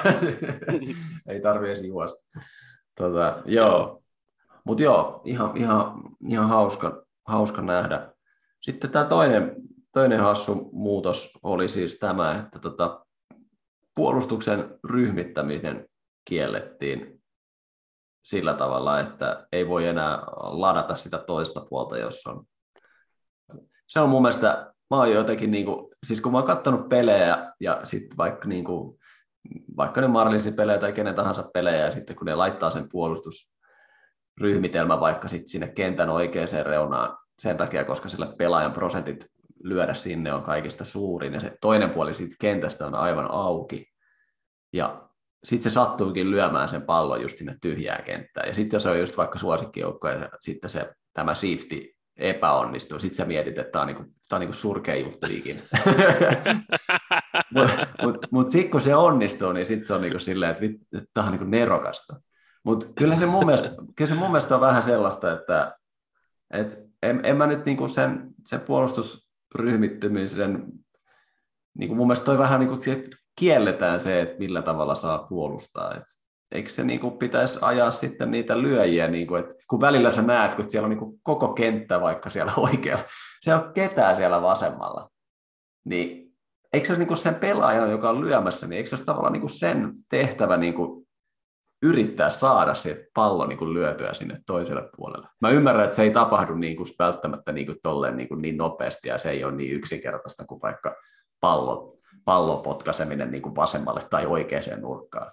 Ei tarvi edes juosta. Tota, joo. Mutta joo, ihan, ihan, ihan hauska, hauska nähdä. Sitten tämä toinen, toinen hassu muutos oli siis tämä, että tota, puolustuksen ryhmittäminen kiellettiin sillä tavalla, että ei voi enää ladata sitä toista puolta, jos on. Se on mun mielestä, mä oon jotenkin, niin kuin, siis kun mä oon katsonut pelejä ja sitten vaikka, niin kuin, vaikka ne Marlinsin pelejä tai kenen tahansa pelejä, ja sitten kun ne laittaa sen puolustusryhmitelmä vaikka sitten sinne kentän oikeaan reunaan sen takia, koska sillä pelaajan prosentit lyödä sinne on kaikista suurin, ja se toinen puoli siitä kentästä on aivan auki. Ja sitten se sattuukin lyömään sen pallon just sinne tyhjään kenttään. Ja sitten jos on just vaikka suosikkijoukko ja sitten se, tämä safety epäonnistuu, sitten sä mietit, että tämä on, niinku, tää on niinku surkea juttu ikinä. Mutta mut, mut sitten kun se onnistuu, niin sitten se on niinku silleen, että, että tämä on niinku nerokasta. Mutta kyllä se mun mielestä, kyllä se mun mielestä on vähän sellaista, että et en, en mä nyt niinku sen, sen puolustusryhmittymisen, niinku mun mielestä toi vähän niinku, kielletään se, että millä tavalla saa puolustaa. Et eikö se niin kuin pitäisi ajaa sitten niitä lyöjiä, niin kuin, että kun välillä sä näet, kun siellä on niin kuin koko kenttä vaikka siellä oikealla, se on ketään siellä vasemmalla, niin eikö se niin kuin sen pelaajan, joka on lyömässä, niin eikö se ole tavallaan niin kuin sen tehtävä niin kuin yrittää saada se pallo niin kuin lyötyä sinne toiselle puolelle. Mä ymmärrän, että se ei tapahdu niin kuin välttämättä niin, kuin tolleen niin, kuin niin nopeasti ja se ei ole niin yksinkertaista kuin vaikka pallo pallon potkaiseminen niin kuin vasemmalle tai oikeaan nurkkaan.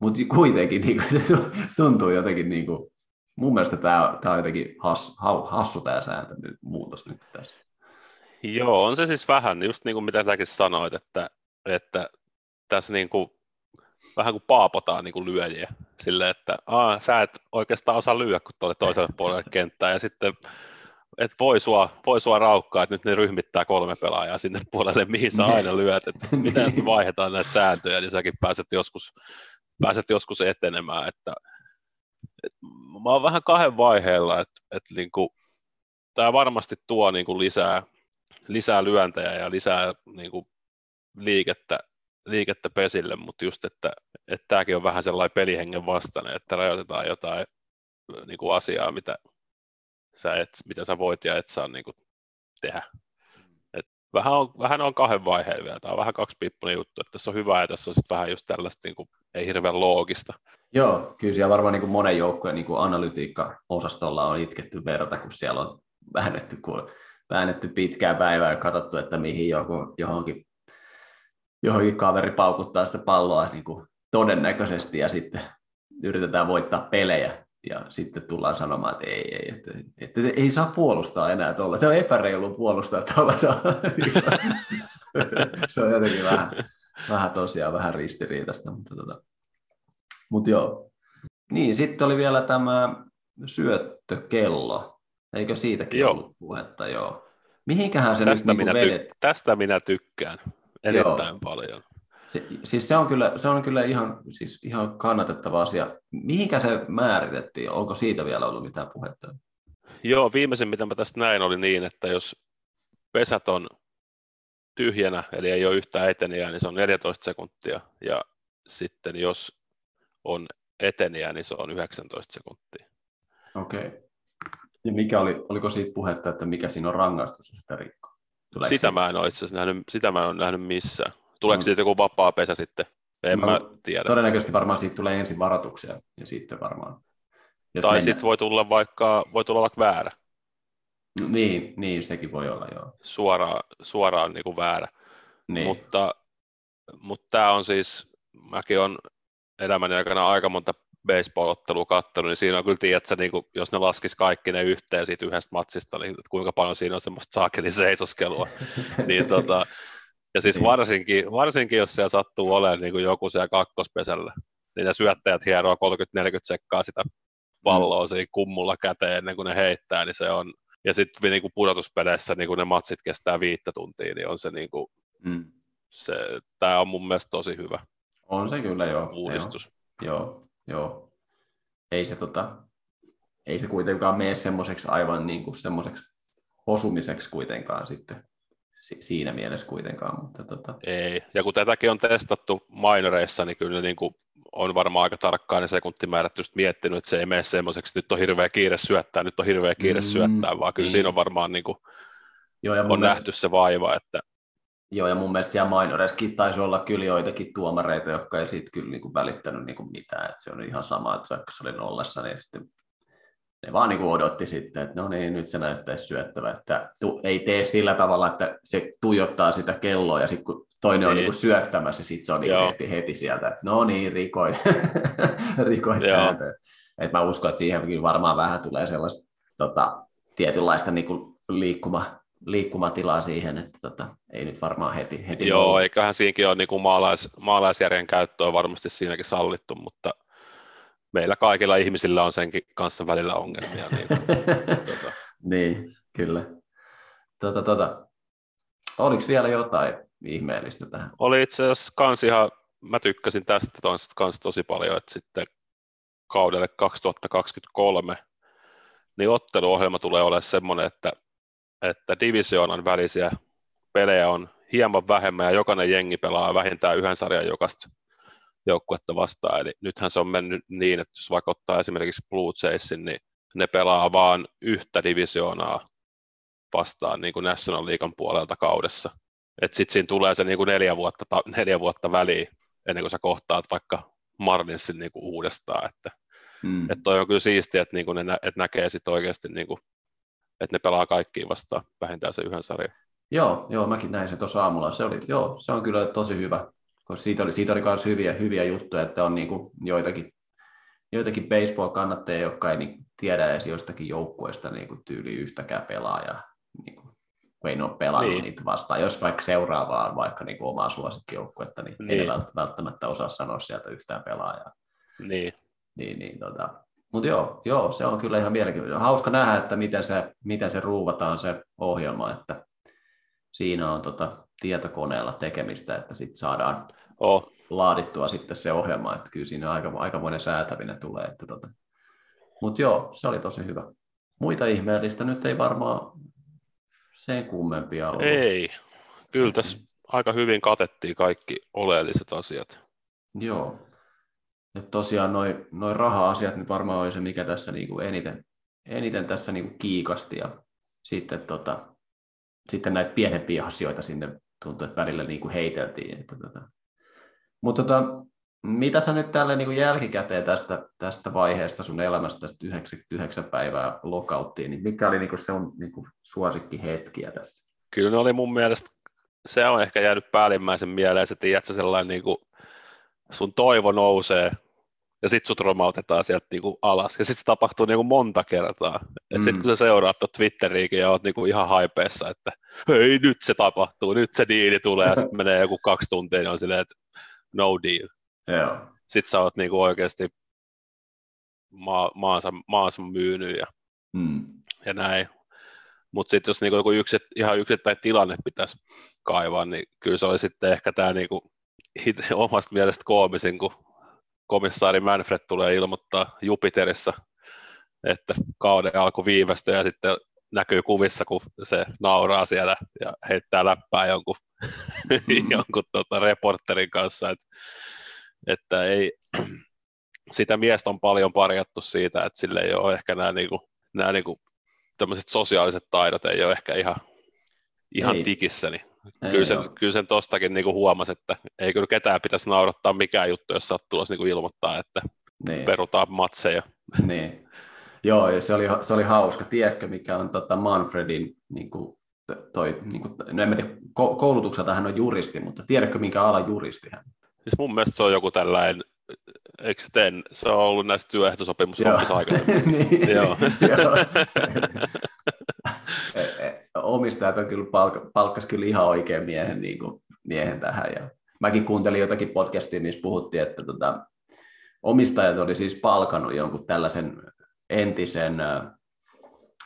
Mutta kuitenkin niin kuin, tuntuu jotenkin, niin kuin, mun mielestä tämä, tämä on jotenkin has, hassu tämä sääntö muutos nyt tässä. Joo, on se siis vähän, just niin kuin mitä säkin sanoit, että, että tässä niin kuin, vähän kuin paapotaan niin kuin lyöjiä, silleen, että Aa, sä et oikeastaan osaa lyödä, kun tuolle toiselle puolelle kenttää, ja sitten et voi sua, voi sua raukkaa, että nyt ne ryhmittää kolme pelaajaa sinne puolelle, mihin sä aina lyöt, että miten jos me vaihdetaan näitä sääntöjä, niin säkin pääset joskus, pääset joskus etenemään, että, et, mä oon vähän kahden vaiheella, että, että niinku, tämä varmasti tuo niinku lisää, lisää lyöntejä ja lisää niinku, liikettä, liikettä pesille, mutta just, että, että tämäkin on vähän sellainen pelihengen vastainen, että rajoitetaan jotain niin kuin asiaa, mitä, sä et, mitä sä voit ja et saa niin kuin, tehdä. Et vähän, on, vähän on kahden vaiheen vielä. Tämä on vähän kaksipiippunen juttu, että tässä on hyvä ja tässä on sitten vähän just tällaista niin kuin, ei hirveän loogista. Joo, kyllä siellä varmaan niin kuin monen joukkojen niin kuin analytiikka-osastolla on itketty verta, kun siellä on väännetty, kun väännetty pitkää päivää ja katsottu, että mihin joku, johonkin, johonkin kaveri paukuttaa sitä palloa niin kuin todennäköisesti ja sitten yritetään voittaa pelejä ja sitten tullaan sanomaan, että ei, ei, että, että, että ei saa puolustaa enää tuolla. Se on epäreilu puolustaa tuolla. se on jotenkin vähän, vähän tosiaan vähän ristiriitaista. Mutta, tota. mutta joo. Niin, sitten oli vielä tämä syöttökello. Eikö siitäkin joo. ollut puhetta? Joo. Mihinkähän se tästä nyt minä niin ty- Tästä minä tykkään erittäin joo. paljon. Se, siis se on kyllä, se on kyllä ihan, siis ihan kannatettava asia. Mihinkä se määritettiin? Onko siitä vielä ollut mitään puhetta? Joo, viimeisin mitä mä tästä näin oli niin, että jos pesät on tyhjänä, eli ei ole yhtään eteniä, niin se on 14 sekuntia. Ja sitten jos on eteniä, niin se on 19 sekuntia. Okei. Okay. Ja mikä oli, oliko siitä puhetta, että mikä siinä on rangaistus, jos sitä rikkoo? Sitä mä en ole itse nähnyt, sitä mä en ole nähnyt missään. Tuleeko siitä joku vapaa pesä sitten? En mä, mä tiedä. Todennäköisesti varmaan siitä tulee ensin varoituksia ja sitten varmaan. Jos tai sitten voi tulla vaikka, voi tulla vaikka väärä. Niin, niin, sekin voi olla, joo. Suoraan, suoraan niin kuin väärä. Niin. Mutta, mutta tämä on siis, mäkin on elämäni aikana aika monta baseball-ottelua katsonut, niin siinä on kyllä, tiedätkö, niin kuin, jos ne laskis kaikki ne yhteen siitä yhdestä matsista, niin kuinka paljon siinä on semmoista saakeli seisoskelua. niin, tota, ja siis niin. varsinkin, varsinkin, jos siellä sattuu olemaan niin kuin joku siellä kakkospesällä, niin ne syöttäjät hieroo 30-40 sekkaa sitä palloa mm. siinä kummulla käteen ennen kuin ne heittää, niin se on, ja sitten niin kuin pudotuspeleissä niin kuin ne matsit kestää viittä tuntia, niin on se niin kuin, mm. se, tämä on mun mielestä tosi hyvä. On se kyllä joo. Uudistus. Joo, joo. Joo. Ei se tota, ei se kuitenkaan mene semmoiseksi aivan niin kuin semmoiseksi osumiseksi kuitenkaan sitten siinä mielessä kuitenkaan. Mutta tota... Ei, ja kun tätäkin on testattu minoreissa, niin kyllä niin kuin on varmaan aika tarkkaan ne sekuntimäärät just miettinyt, että se ei mene semmoiseksi, nyt on hirveä kiire syöttää, nyt on hirveä kiire mm, syöttää, vaan kyllä niin. siinä on varmaan niin kuin, Joo, ja on mielestä... nähty se vaiva, että Joo, ja mun mielestä siellä minoreskin taisi olla kyllä joitakin tuomareita, jotka ei siitä kyllä niin kuin välittänyt niin kuin mitään, että se on ihan sama, että vaikka se oli nollassa, niin sitten ne vaan niin kuin odotti sitten, että no niin, nyt se näyttäisi syöttävä, että tu, ei tee sillä tavalla, että se tuijottaa sitä kelloa ja sitten kun toinen niin. on niin kuin syöttämässä, sitten se on niin heti, heti sieltä, että no niin, rikoit, rikoit sääntöä. Että mä uskon, että siihen varmaan vähän tulee sellaista tota, tietynlaista niin kuin liikkuma, liikkumatilaa siihen, että tota, ei nyt varmaan heti. heti Joo, ollut. eiköhän siinäkin ole niin kuin maalais, maalaisjärjen käyttöä varmasti siinäkin sallittu, mutta meillä kaikilla ihmisillä on senkin kanssa välillä ongelmia. Niin, tota. niin kyllä. Tota, tota. Oliko vielä jotain ihmeellistä tähän? Oli itse asiassa kans ihan, mä tykkäsin tästä kans tosi paljon, että sitten kaudelle 2023 niin otteluohjelma tulee olemaan semmoinen, että että divisioonan välisiä pelejä on hieman vähemmän ja jokainen jengi pelaa vähintään yhden sarjan jokaista joukkuetta vastaan. Eli nythän se on mennyt niin, että jos vaikka ottaa esimerkiksi Blue Jaysin, niin ne pelaa vaan yhtä divisioonaa vastaan niin kuin National Leaguean puolelta kaudessa. Että sitten siinä tulee se niin kuin neljä, vuotta, neljä vuotta väliin ennen kuin sä kohtaat vaikka Marlinsin niin kuin uudestaan. Että, mm. että toi on kyllä siistiä, että, niin kuin ne että näkee sitten oikeasti niin kuin että ne pelaa kaikkiin vastaan vähintään se yhden sarjan. Joo, joo, mäkin näin sen tuossa aamulla. Se, oli, joo, se on kyllä tosi hyvä, koska siitä oli, siitä oli myös hyviä, hyviä juttuja, että on niinku joitakin, joitakin baseball-kannattajia, jotka ei niinku tiedä edes jostakin joukkueesta niinku tyyli yhtäkään pelaajaa, niinku, kun ei ne ole pelannut niin. niitä vastaan. Jos vaikka seuraavaa vaikka niinku omaa suosikkijoukkuetta, niin, niin. ei ne välttämättä osaa sanoa sieltä yhtään pelaajaa. Niin. Niin, niin tota, mutta joo, joo, se on kyllä ihan mielenkiintoista. Hauska nähdä, että miten se, miten se ruuvataan se ohjelma, että siinä on tota tietokoneella tekemistä, että sitten saadaan oh. laadittua sitten se ohjelma, että kyllä siinä aika, aikamoinen säätäminen tulee. Että tota. Mutta joo, se oli tosi hyvä. Muita ihmeellistä nyt ei varmaan sen kummempia ollut. Ei, kyllä tässä aika hyvin katettiin kaikki oleelliset asiat. Joo, että tosiaan noin noi raha-asiat nyt varmaan oli se, mikä tässä niinku eniten, eniten tässä niinku kiikasti ja sitten, tota, sitten näitä pienempiä asioita sinne tuntuu, että välillä niinku heiteltiin. Että, tota. Mutta tota, mitä sä nyt tälle niin jälkikäteen tästä, tästä vaiheesta sun elämästä, tästä 99 päivää lokauttiin, niin mikä oli niin se on niin suosikki hetkiä tässä? Kyllä ne oli mun mielestä, se on ehkä jäänyt päällimmäisen mieleen, että tiedätkö, sellainen niin kuin sun toivo nousee ja sitten sut romautetaan sieltä niinku alas. Ja sitten se tapahtuu niinku monta kertaa. Et mm. sitten kun sä seuraat Twitteriäkin ja oot niinku ihan haipeessa, että hei nyt se tapahtuu, nyt se diili tulee ja sitten menee joku kaksi tuntia, niin on silleen, että no deal. Yeah. Sitten sä oot niinku oikeasti maa, maansa, maansa myynyt ja, mm. ja näin. Mutta sitten jos niinku joku yksit, ihan yksittäin tilanne pitäisi kaivaa, niin kyllä se oli sitten ehkä tämä niinku, omasta mielestä koomisin, kun komissaari Manfred tulee ilmoittaa Jupiterissa, että kauden alku viivästyi ja sitten näkyy kuvissa, kun se nauraa siellä ja heittää läppää jonkun, mm. jonkun tota, reporterin kanssa, että, että ei, sitä miestä on paljon parjattu siitä, että sille ei ole ehkä nämä, niinku, nämä niinku, sosiaaliset taidot ei ole ehkä ihan, ihan ei. niin ei kyllä, sen, kyllä sen tostakin niin huomasi, että ei kyllä ketään pitäisi naurattaa mikään juttu, jos sattuu niin ilmoittaa, että niin. perutaan matseja. Niin. Joo, ja se oli, se oli hauska. Tiedätkö, mikä on tota Manfredin, niin kuin, toi, niin kuin, no en tiedä, koulutukselta hän on juristi, mutta tiedätkö, minkä ala juristi hän Siis mun mielestä se on joku tällainen, eikö ten, se on ollut näistä työehtosopimushommissa aikaisemmin. niin, joo. joo. E, e, omistajat on kyllä palk- palkkas kyllä ihan oikein miehen, niin kuin, miehen tähän. Ja mäkin kuuntelin jotakin podcastia, missä puhuttiin, että tota, omistajat oli siis palkannut jonkun tällaisen entisen,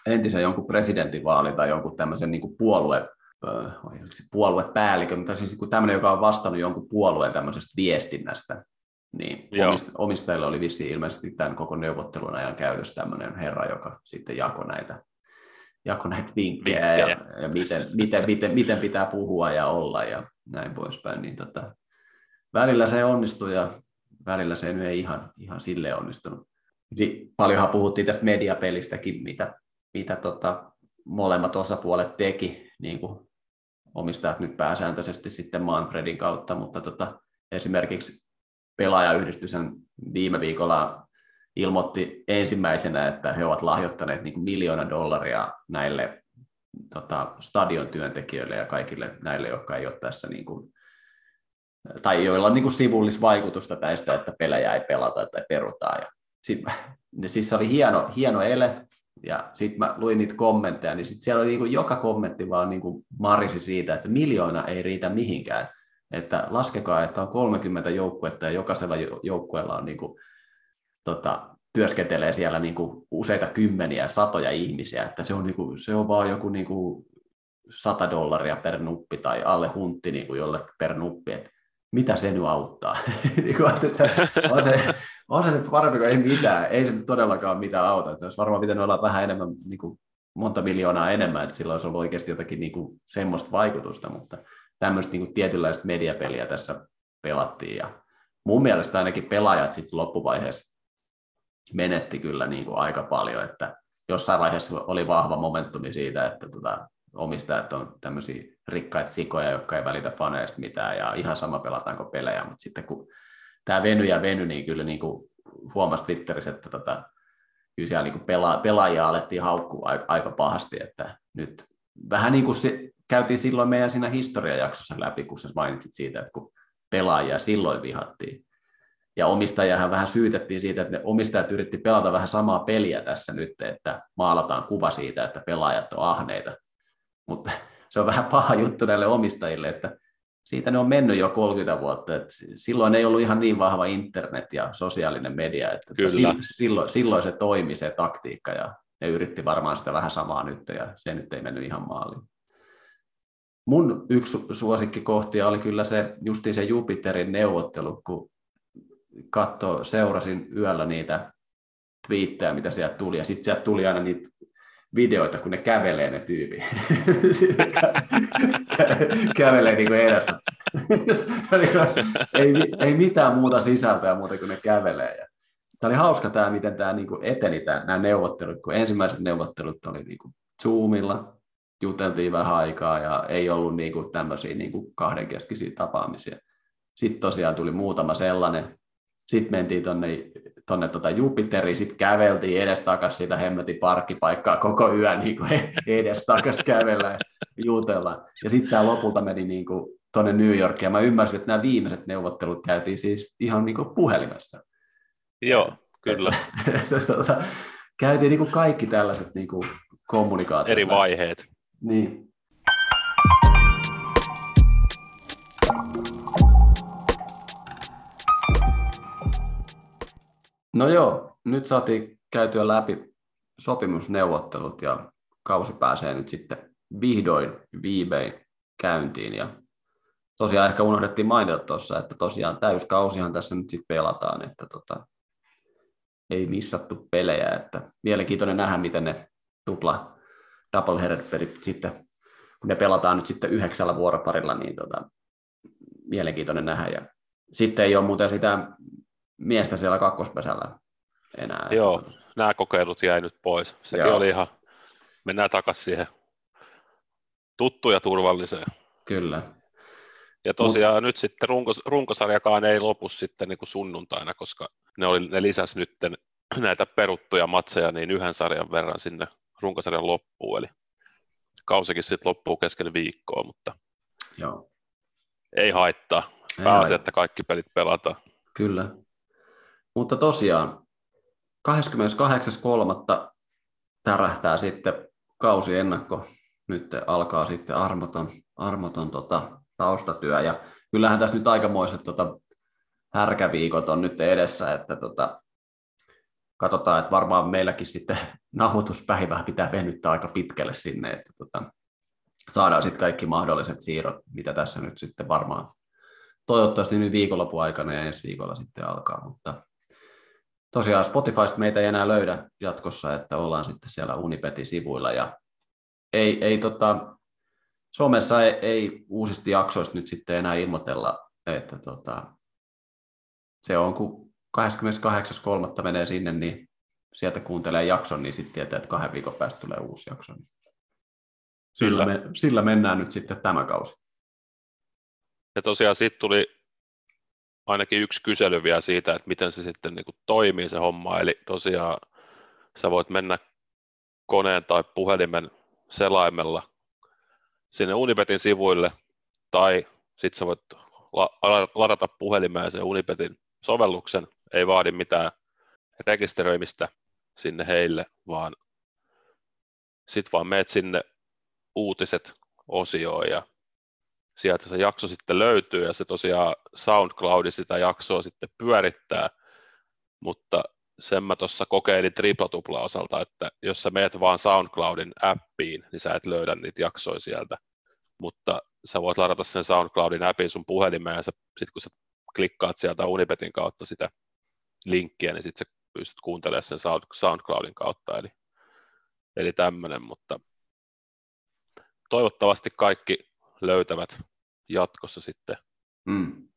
entisen jonkun presidentinvaali tai jonkun tämmöisen niin kuin puolue, puoluepäällikön, mutta siis tämmöinen, joka on vastannut jonkun puolueen tämmöisestä viestinnästä, niin omistajilla oli vissiin ilmeisesti tämän koko neuvottelun ajan käytössä tämmöinen herra, joka sitten jakoi näitä, jakoi näitä vinkkejä, vinkkejä. ja, ja miten, miten, miten, miten, pitää puhua ja olla ja näin poispäin. Niin tota, välillä se onnistui ja välillä se ei ihan, ihan sille onnistunut. Paljonhan puhuttiin tästä mediapelistäkin, mitä, mitä tota, molemmat osapuolet teki, niin kuin omistajat nyt pääsääntöisesti sitten Manfredin kautta, mutta tota, esimerkiksi pelaajayhdistys viime viikolla ilmoitti ensimmäisenä, että he ovat lahjoittaneet niin miljoona dollaria näille tota, stadion työntekijöille ja kaikille näille, jotka ei ole tässä niin kuin, tai joilla on niin kuin sivullisvaikutusta tästä, että pelejä ei pelata tai perutaan. Ja sit, ne, siis se oli hieno, hieno ele, ja sitten mä luin niitä kommentteja, niin sit siellä oli niin kuin joka kommentti vaan niin kuin marisi siitä, että miljoona ei riitä mihinkään. Että laskekaa, että on 30 joukkuetta ja jokaisella joukkueella on niin kuin, tota, työskentelee siellä niin kuin useita kymmeniä, satoja ihmisiä, että se on, niin kuin, se on vaan joku niin kuin 100 dollaria per nuppi tai alle huntti niin kuin jolle per nuppi, että mitä se nyt auttaa? niin että on, se, on se nyt parempi kuin ei mitään, ei se nyt todellakaan mitään auta, että se olisi varmaan pitänyt olla vähän enemmän, niin kuin monta miljoonaa enemmän, että sillä olisi ollut oikeasti jotakin niin kuin semmoista vaikutusta, mutta tämmöistä niin kuin tietynlaista mediapeliä tässä pelattiin. Ja mun mielestä ainakin pelaajat sitten loppuvaiheessa menetti kyllä niin kuin aika paljon, että jossain vaiheessa oli vahva momentumi siitä, että tota, omistajat on tämmöisiä rikkaita sikoja, jotka ei välitä faneista mitään ja ihan sama pelataanko pelejä, mutta sitten kun tämä veny ja veny, niin kyllä niin kuin huomasi Twitterissä, että tota, kyllä siellä niin kuin pela, pelaajia alettiin haukkua aika pahasti, että nyt vähän niin kuin se, käytiin silloin meidän siinä historiajaksossa läpi, kun sä mainitsit siitä, että kun pelaajia silloin vihattiin, ja omistajahan vähän syytettiin siitä, että ne omistajat yritti pelata vähän samaa peliä tässä nyt, että maalataan kuva siitä, että pelaajat on ahneita. Mutta se on vähän paha juttu näille omistajille, että siitä ne on mennyt jo 30 vuotta. Että silloin ei ollut ihan niin vahva internet ja sosiaalinen media, että Kyllä. Silloin, silloin se toimi se taktiikka ja ne yritti varmaan sitä vähän samaa nyt ja se nyt ei mennyt ihan maaliin. Mun yksi suosikkikohtia oli kyllä se justiin se Jupiterin neuvottelu, kun katso, seurasin yöllä niitä twiittejä, mitä sieltä tuli, ja sitten sieltä tuli aina niitä videoita, kun ne kävelee ne tyypi. kävelee niin kuin ei, ei mitään muuta sisältöä muuta kuin ne kävelee. Ja tämä oli hauska tämä, miten tämä niin eteni, tämä, nämä neuvottelut, kun ensimmäiset neuvottelut oli niin kuin Zoomilla, juteltiin vähän aikaa ja ei ollut niin kuin tämmöisiä niin kuin kahdenkeskisiä tapaamisia. Sitten tosiaan tuli muutama sellainen, sitten mentiin tuonne tonne tota Jupiteriin, sitten käveltiin edestakas sitä hemmetin parkkipaikkaa koko yön niin kuin edestakas kävellä ja jutellaan. Ja sitten tämä lopulta meni niin kuin tuonne New Yorkiin, ja mä ymmärsin, että nämä viimeiset neuvottelut käytiin siis ihan niin kuin puhelimessa. Joo, kyllä. Tota, käytiin niin kuin kaikki tällaiset niin kuin kommunikaatiot. Eri vaiheet. Niin. No joo, nyt saatiin käytyä läpi sopimusneuvottelut ja kausi pääsee nyt sitten vihdoin viimein käyntiin. Ja tosiaan ehkä unohdettiin mainita tuossa, että tosiaan täyskausihan tässä nyt sitten pelataan, että tota, ei missattu pelejä, että mielenkiintoinen nähdä, miten ne tupla doubleheader-pelit sitten, kun ne pelataan nyt sitten yhdeksällä vuoroparilla, niin tota, mielenkiintoinen nähdä. Ja sitten ei ole muuten sitä miestä siellä kakkospesällä enää. Joo, nämä kokeilut jäi nyt pois. Sekin Joo. oli ihan, mennään takaisin siihen tuttuun ja turvalliseen. Kyllä. Ja tosiaan Mut... nyt sitten runkos, runkosarjakaan ei lopu sitten niin kuin sunnuntaina, koska ne, oli, ne lisäsi nyt näitä peruttuja matseja niin yhden sarjan verran sinne runkosarjan loppuun, eli kausikin sitten loppuu kesken viikkoa, mutta Joo. ei haittaa. Pääasia, haittaa. että kaikki pelit pelataan. Kyllä. Mutta tosiaan 28.3. tärähtää sitten kausi ennakko. Nyt alkaa sitten armoton, armoton tota, taustatyö. Ja kyllähän tässä nyt aikamoiset tota, härkäviikot on nyt edessä, että tota, katsotaan, että varmaan meilläkin sitten nauhoituspäivää pitää venyttää aika pitkälle sinne, että tota, saadaan sitten kaikki mahdolliset siirrot, mitä tässä nyt sitten varmaan toivottavasti nyt viikonlopun aikana ja ensi viikolla sitten alkaa, mutta tosiaan Spotifysta meitä ei enää löydä jatkossa, että ollaan sitten siellä Unipetin sivuilla ja ei, ei tota, somessa ei, ei uusista jaksoista nyt sitten enää ilmoitella, että tota, se on kun 28.3. menee sinne, niin sieltä kuuntelee jakson, niin sitten tietää, että kahden viikon päästä tulee uusi jakso. Sillä, me, sillä mennään nyt sitten tämä kausi. Ja tosiaan sitten tuli ainakin yksi kysely vielä siitä, että miten se sitten niin toimii se homma. Eli tosiaan sä voit mennä koneen tai puhelimen selaimella sinne Unipetin sivuille, tai sitten sä voit la- ladata puhelimeen sen Unipetin sovelluksen, ei vaadi mitään rekisteröimistä sinne heille, vaan sitten vaan meet sinne uutiset osioon ja sieltä se jakso sitten löytyy ja se tosiaan SoundCloud sitä jaksoa sitten pyörittää, mutta sen mä tuossa kokeilin triplatupla osalta, että jos sä meet vaan SoundCloudin appiin, niin sä et löydä niitä jaksoja sieltä, mutta sä voit ladata sen SoundCloudin appin sun puhelimeen ja sitten kun sä klikkaat sieltä Unipetin kautta sitä linkkiä, niin sitten sä pystyt kuuntelemaan sen SoundCloudin kautta, eli, eli tämmöinen, mutta toivottavasti kaikki löytävät jatkossa sitten mm.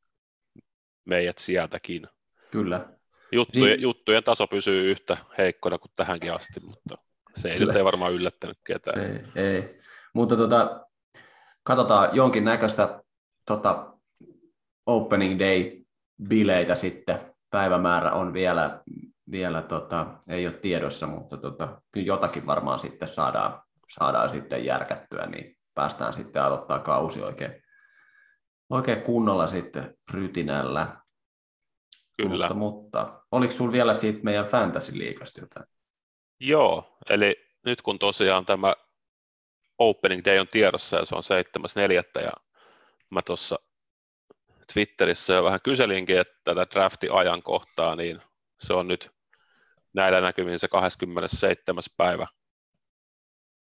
meidät sieltäkin. Kyllä. Juttujen, si- juttujen taso pysyy yhtä heikkona kuin tähänkin asti, mutta se ei ei varmaan yllättänyt ketään. Se ei. Mutta tota, katsotaan jonkin näköistä tota, opening day bileitä sitten. Päivämäärä on vielä, vielä tota, ei ole tiedossa, mutta tota, kyllä jotakin varmaan sitten saadaan, saadaan sitten järkättyä, niin päästään sitten aloittaa kausi oikein, oikein kunnolla sitten rytinällä. Kyllä. Mutta, mutta oliko sinulla vielä siitä meidän fantasy-liigasta jotain? Joo, eli nyt kun tosiaan tämä opening day on tiedossa ja se on 7.4. ja mä tuossa Twitterissä jo vähän kyselinkin, että tätä drafti-ajankohtaa, niin se on nyt näillä näkymin se 27. päivä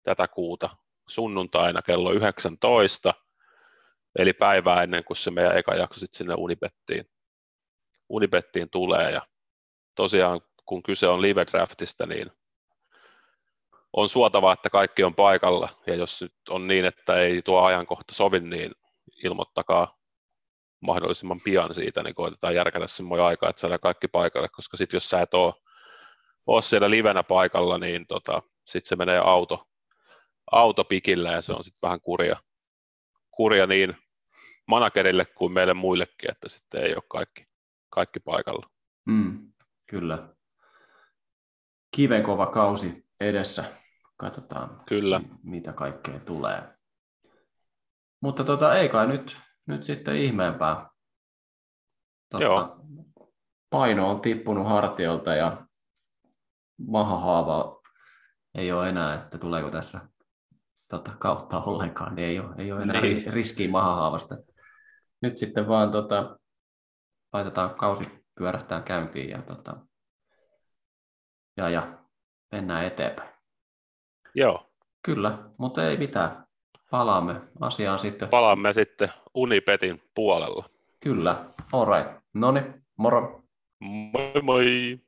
tätä kuuta sunnuntaina kello 19, eli päivää ennen kuin se meidän eka jakso sitten sinne Unibettiin, Unibettiin tulee. Ja tosiaan kun kyse on live draftista, niin on suotavaa, että kaikki on paikalla, ja jos nyt on niin, että ei tuo ajankohta sovi, niin ilmoittakaa mahdollisimman pian siitä, niin koitetaan järkätä semmoinen aika, että saadaan kaikki paikalle, koska sitten jos sä et ole, ole siellä livenä paikalla, niin tota, sitten se menee auto, autopikillä ja se on sitten vähän kurja, kurja niin managerille kuin meille muillekin, että sitten ei ole kaikki, kaikki paikalla. Mm, kyllä. Kivenkova kausi edessä. Katsotaan, kyllä. mitä kaikkea tulee. Mutta tota, ei kai nyt, nyt sitten ihmeempää. Tota, Joo. Paino on tippunut hartiolta ja mahahaava ei ole enää, että tuleeko tässä tota, kautta ollenkaan, niin ei ole, ei ole enää niin. riskiä mahahaavasta. Nyt sitten vaan tota, laitetaan kausi pyörähtää käyntiin ja, tota, ja, ja mennään eteenpäin. Joo. Kyllä, mutta ei mitään. Palaamme asiaan sitten. Palaamme sitten Unipetin puolella. Kyllä, all right. No niin, moro. Moi moi!